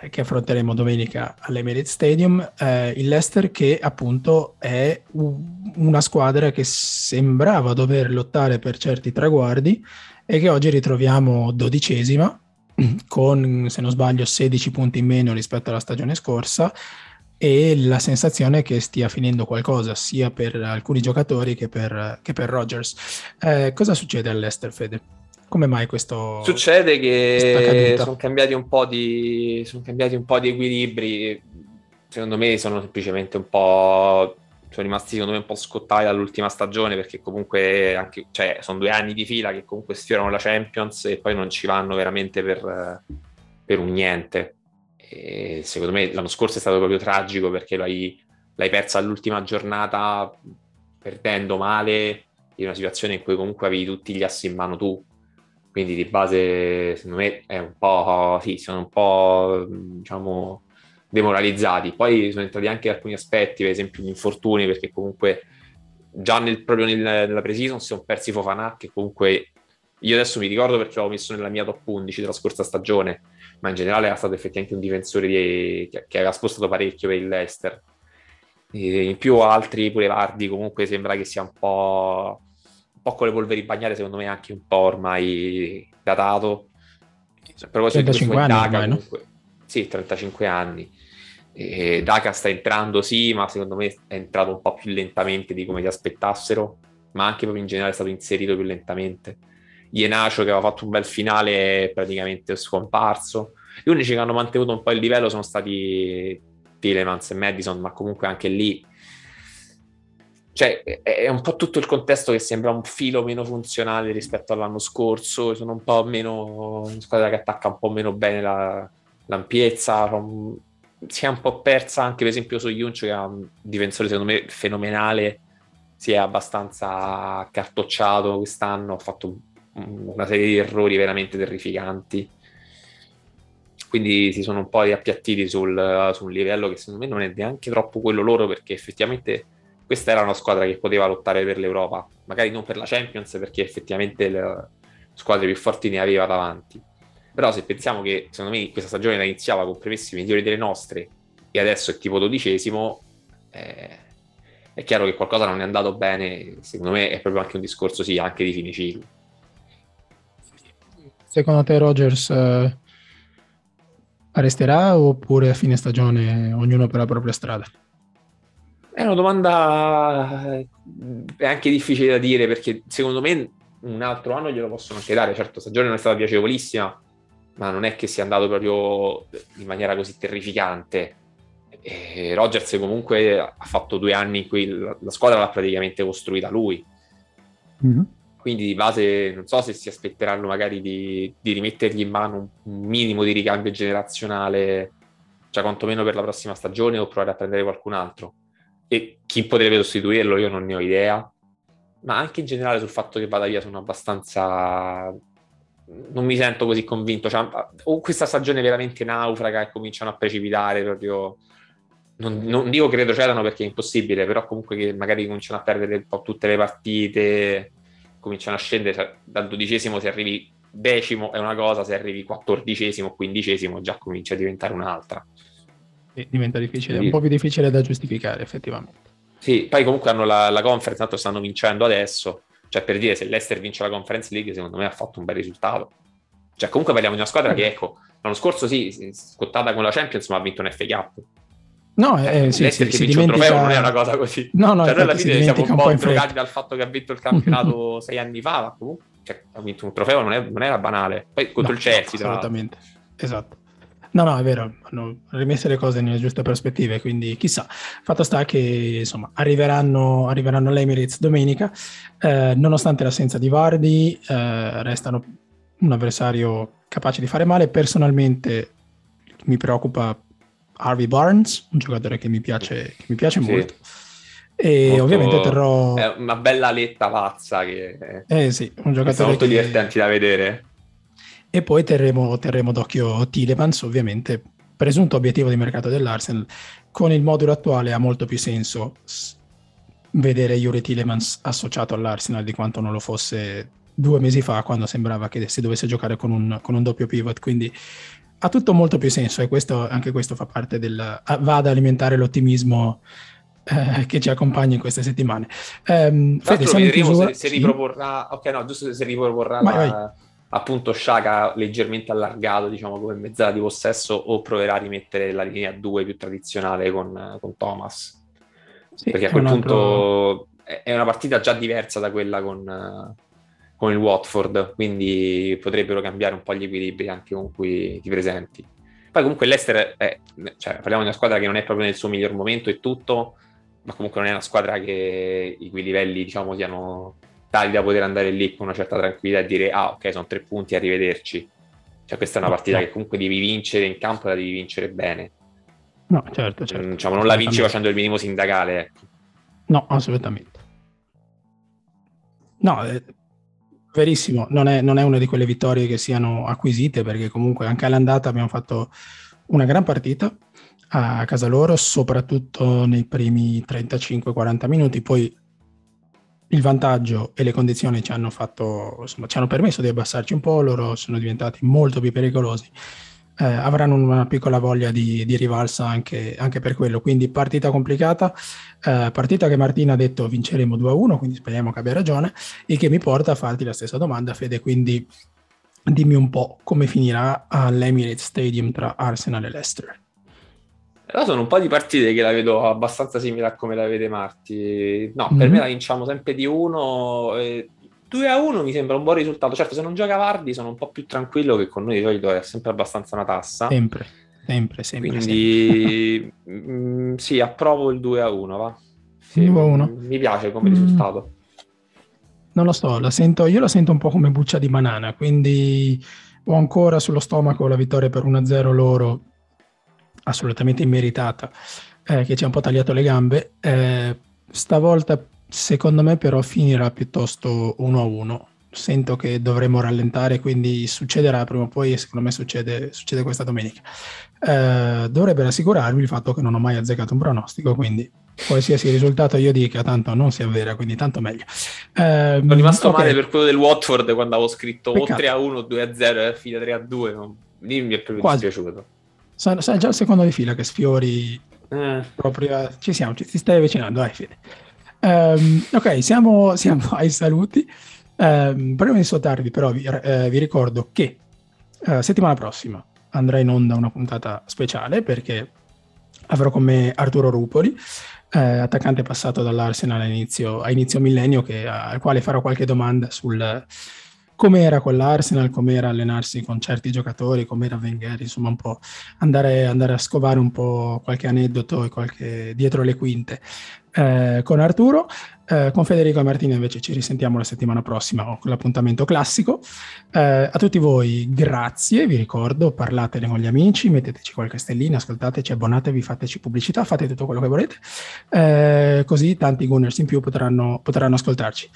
eh, che affronteremo domenica all'Emirates Stadium. Eh, il Leicester che appunto è una squadra che sembrava dover lottare per certi traguardi e che oggi ritroviamo dodicesima con, se non sbaglio, 16 punti in meno rispetto alla stagione scorsa e la sensazione che stia finendo qualcosa sia per alcuni giocatori che per, che per Rogers. Eh, cosa succede all'Ester, Fede? Come mai questo? Succede che sono cambiati, un po di, sono cambiati un po' di equilibri. Secondo me sono semplicemente un po' sono rimasti secondo me un po' scottati dall'ultima stagione perché comunque anche, cioè, sono due anni di fila che comunque sfiorano la Champions e poi non ci vanno veramente per, per un niente. E secondo me l'anno scorso è stato proprio tragico perché l'hai, l'hai persa all'ultima giornata perdendo male in una situazione in cui comunque avevi tutti gli assi in mano tu. Quindi di base, secondo me, è un po', sì, sono un po', diciamo, demoralizzati. Poi sono entrati anche alcuni aspetti, per esempio gli infortuni, perché comunque già nel, proprio nel, nella pre-season si sono persi Fofana, che comunque io adesso mi ricordo perché l'avevo messo nella mia top 11 della scorsa stagione, ma in generale era stato effettivamente un difensore di, che, che, aveva spostato parecchio per il Leicester. E in più altri, pure Vardi, comunque sembra che sia un po', un po' con le polveri bagnate, secondo me anche un po' ormai datato. A proposito di Daga, comunque, no? Sì, 35 anni. E Daka sta entrando, sì, ma secondo me è entrato un po' più lentamente di come ti aspettassero, ma anche proprio in generale è stato inserito più lentamente. Ienacio che aveva fatto un bel finale è praticamente scomparso. Gli unici che hanno mantenuto un po' il livello sono stati Tillemans e Madison, ma comunque anche lì cioè, è un po' tutto il contesto che sembra un filo meno funzionale rispetto all'anno scorso. Sono un po' meno una squadra che attacca un po' meno bene la, l'ampiezza. Si è un po' persa anche, per esempio, su Junch, che è un difensore secondo me fenomenale. Si è abbastanza cartocciato quest'anno. Ha fatto una serie di errori veramente terrificanti. Quindi si sono un po' riappiattiti sul, su un livello che secondo me non è neanche troppo quello loro, perché effettivamente questa era una squadra che poteva lottare per l'Europa, magari non per la Champions perché effettivamente le squadre più forti ne aveva davanti. Però se pensiamo che secondo me questa stagione la iniziava con premessi migliori delle nostre e adesso è tipo dodicesimo, eh, è chiaro che qualcosa non è andato bene, secondo me è proprio anche un discorso sì, anche di fine ciclo. Secondo te Rogers eh, arresterà oppure a fine stagione ognuno per la propria strada? È una domanda eh, è anche difficile da dire perché secondo me un altro anno glielo possono anche dare. Certo, stagione non è stata piacevolissima, ma non è che sia andato proprio in maniera così terrificante. E Rogers comunque ha fatto due anni in cui la squadra l'ha praticamente costruita lui. Mm-hmm. Quindi di base non so se si aspetteranno magari di, di rimettergli in mano un minimo di ricambio generazionale, cioè quantomeno per la prossima stagione, o provare a prendere qualcun altro e chi potrebbe sostituirlo io non ne ho idea, ma anche in generale sul fatto che vada via sono abbastanza... non mi sento così convinto, cioè, o questa stagione veramente naufraga e cominciano a precipitare proprio... Non, non, dico che retrocedano perché è impossibile, però comunque che magari cominciano a perdere un po' tutte le partite, cominciano a scendere, cioè, dal dodicesimo se arrivi decimo è una cosa, se arrivi quattordicesimo quindicesimo già comincia a diventare un'altra diventa difficile, un po' più difficile da giustificare effettivamente. Sì, poi comunque hanno la, la conference, tanto stanno vincendo adesso, cioè per dire se l'Ester vince la conference league secondo me ha fatto un bel risultato. Cioè comunque parliamo di una squadra che ecco, l'anno scorso sì, scottata con la Champions ma ha vinto un FA Cup. No, eh, eh sì, sì, che vince dimentica... un trofeo non è una cosa così. No, no, cioè, noi alla fine siamo un po' drogati dal fatto che ha vinto il campionato sei anni fa, ma comunque cioè, ha vinto un trofeo, non, è, non era banale. Poi contro no, il Chelsea, no, assolutamente. Esatto. No, no, è vero, hanno rimesso le cose nelle giuste prospettive, quindi chissà. Fatto sta che insomma arriveranno, arriveranno all'Emirates domenica, eh, nonostante l'assenza di Vardi, eh, restano un avversario capace di fare male. Personalmente mi preoccupa Harvey Barnes, un giocatore che mi piace, che mi piace sì. molto. E molto, ovviamente terrò. È una bella letta pazza che. Eh sì, un giocatore. molto che... divertenti da vedere. E poi terremo, terremo d'occhio Tillemans, ovviamente presunto obiettivo di mercato dell'Arsenal. Con il modulo attuale ha molto più senso vedere Yuri Tillemans associato all'Arsenal di quanto non lo fosse due mesi fa, quando sembrava che si dovesse giocare con un, con un doppio pivot. Quindi ha tutto molto più senso e questo, anche questo fa parte del... va ad alimentare l'ottimismo eh, che ci accompagna in queste settimane. Um, Fede, se, se riproporrà... Ok, no, giusto se riproporrà vai, la... Vai appunto Shaka leggermente allargato, diciamo come mezzala di possesso, o proverà a rimettere la linea 2 più tradizionale con, con Thomas. Sì, Perché a quel punto altro... è una partita già diversa da quella con, con, il Watford, quindi potrebbero cambiare un po' gli equilibri anche con cui ti presenti. Poi comunque l'Ester, è, cioè, parliamo di una squadra che non è proprio nel suo miglior momento e tutto, ma comunque non è una squadra che i cui livelli diciamo siano tali da poter andare lì con una certa tranquillità e dire ah ok sono tre punti, arrivederci. Cioè questa è una partita che comunque devi vincere in campo e la devi vincere bene. No, certo, certo. Mm, diciamo, non la vinci facendo il minimo sindacale. Ecco. No, assolutamente. No, è verissimo, non è, non è una di quelle vittorie che siano acquisite perché comunque anche all'andata abbiamo fatto una gran partita a casa loro, soprattutto nei primi 35-40 minuti, poi il vantaggio e le condizioni ci hanno, fatto, insomma, ci hanno permesso di abbassarci un po', loro sono diventati molto più pericolosi. Eh, avranno una piccola voglia di, di rivalsa anche, anche, per quello. Quindi partita complicata, eh, partita che Martina ha detto vinceremo 2-1, quindi speriamo che abbia ragione, e che mi porta a farti la stessa domanda, Fede. Quindi dimmi un po' come finirà all'Emirates Stadium tra Arsenal e Leicester. Però sono un po' di partite che la vedo abbastanza simile a come la vede Marti. No, mm-hmm. per mhm. me la vinciamo sempre di uno. 2 a 1 mi sembra un buon risultato. Certo, se non gioca Vardi sono un po' più tranquillo che con noi di solito è sempre abbastanza una tassa. Sempre, sempre, sempre. Quindi sempre. Mh, mm, sì, approvo il 2 a 1, va. Sì, 2 a 1. Mi piace come mm. risultato. Non lo so, la sento, io la sento un po' come buccia di banana, quindi ho ancora sullo stomaco la vittoria per 1-0 loro, assolutamente immeritata, eh, che ci ha un po' tagliato le gambe. Eh, stavolta secondo me però finirà piuttosto 1-1. Sento che dovremo rallentare, quindi succederà prima o poi, secondo me succede, succede questa domenica. Eh, dovrebbe rassicurarvi il fatto che non ho mai azzeccato un pronostico, quindi qualsiasi risultato io dica tanto non si avvera, quindi tanto meglio. Eh, Sono rimasto okay. male per quello del Watford quando avevo scritto Peccato. o 3 a 1, 2 a 0 e fine 3 a 2. Non... Lì mi è proprio Quasi. dispiaciuto. Sai, già il secondo di fila che sfiori eh. proprio. Ci siamo, ci, ti stai avvicinando, dai, Fede. Um, ok, siamo, siamo, ai saluti. Um, prima di salutarvi, però, vi, eh, vi ricordo che uh, settimana prossima andrà in onda una puntata speciale perché avrò con me Arturo Rupoli, eh, attaccante passato dall'Arsenal a inizio, a inizio millennio, che, al quale farò qualche domanda sul com'era con l'Arsenal, com'era allenarsi con certi giocatori, com'era Wenger, insomma un po' andare, andare a scovare un po' qualche aneddoto e qualche dietro le quinte eh, con Arturo. Eh, con Federico e Martina invece ci risentiamo la settimana prossima con l'appuntamento classico. Eh, a tutti voi grazie, vi ricordo, parlatene con gli amici, metteteci qualche stellina, ascoltateci, abbonatevi, fateci pubblicità, fate tutto quello che volete, eh, così tanti Gunners in più potranno, potranno ascoltarci.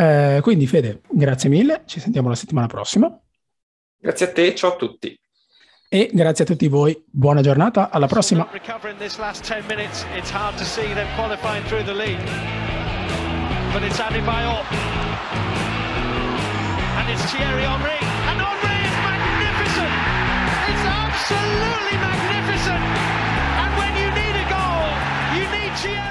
Eh, quindi Fede, grazie mille, ci sentiamo la settimana prossima. Grazie a te, ciao a tutti. E grazie a tutti voi, buona giornata, alla prossima. But it's Andy Bayot. And it's Thierry Henry. And Henry is magnificent! It's absolutely magnificent! And when you need a goal, you need Thierry.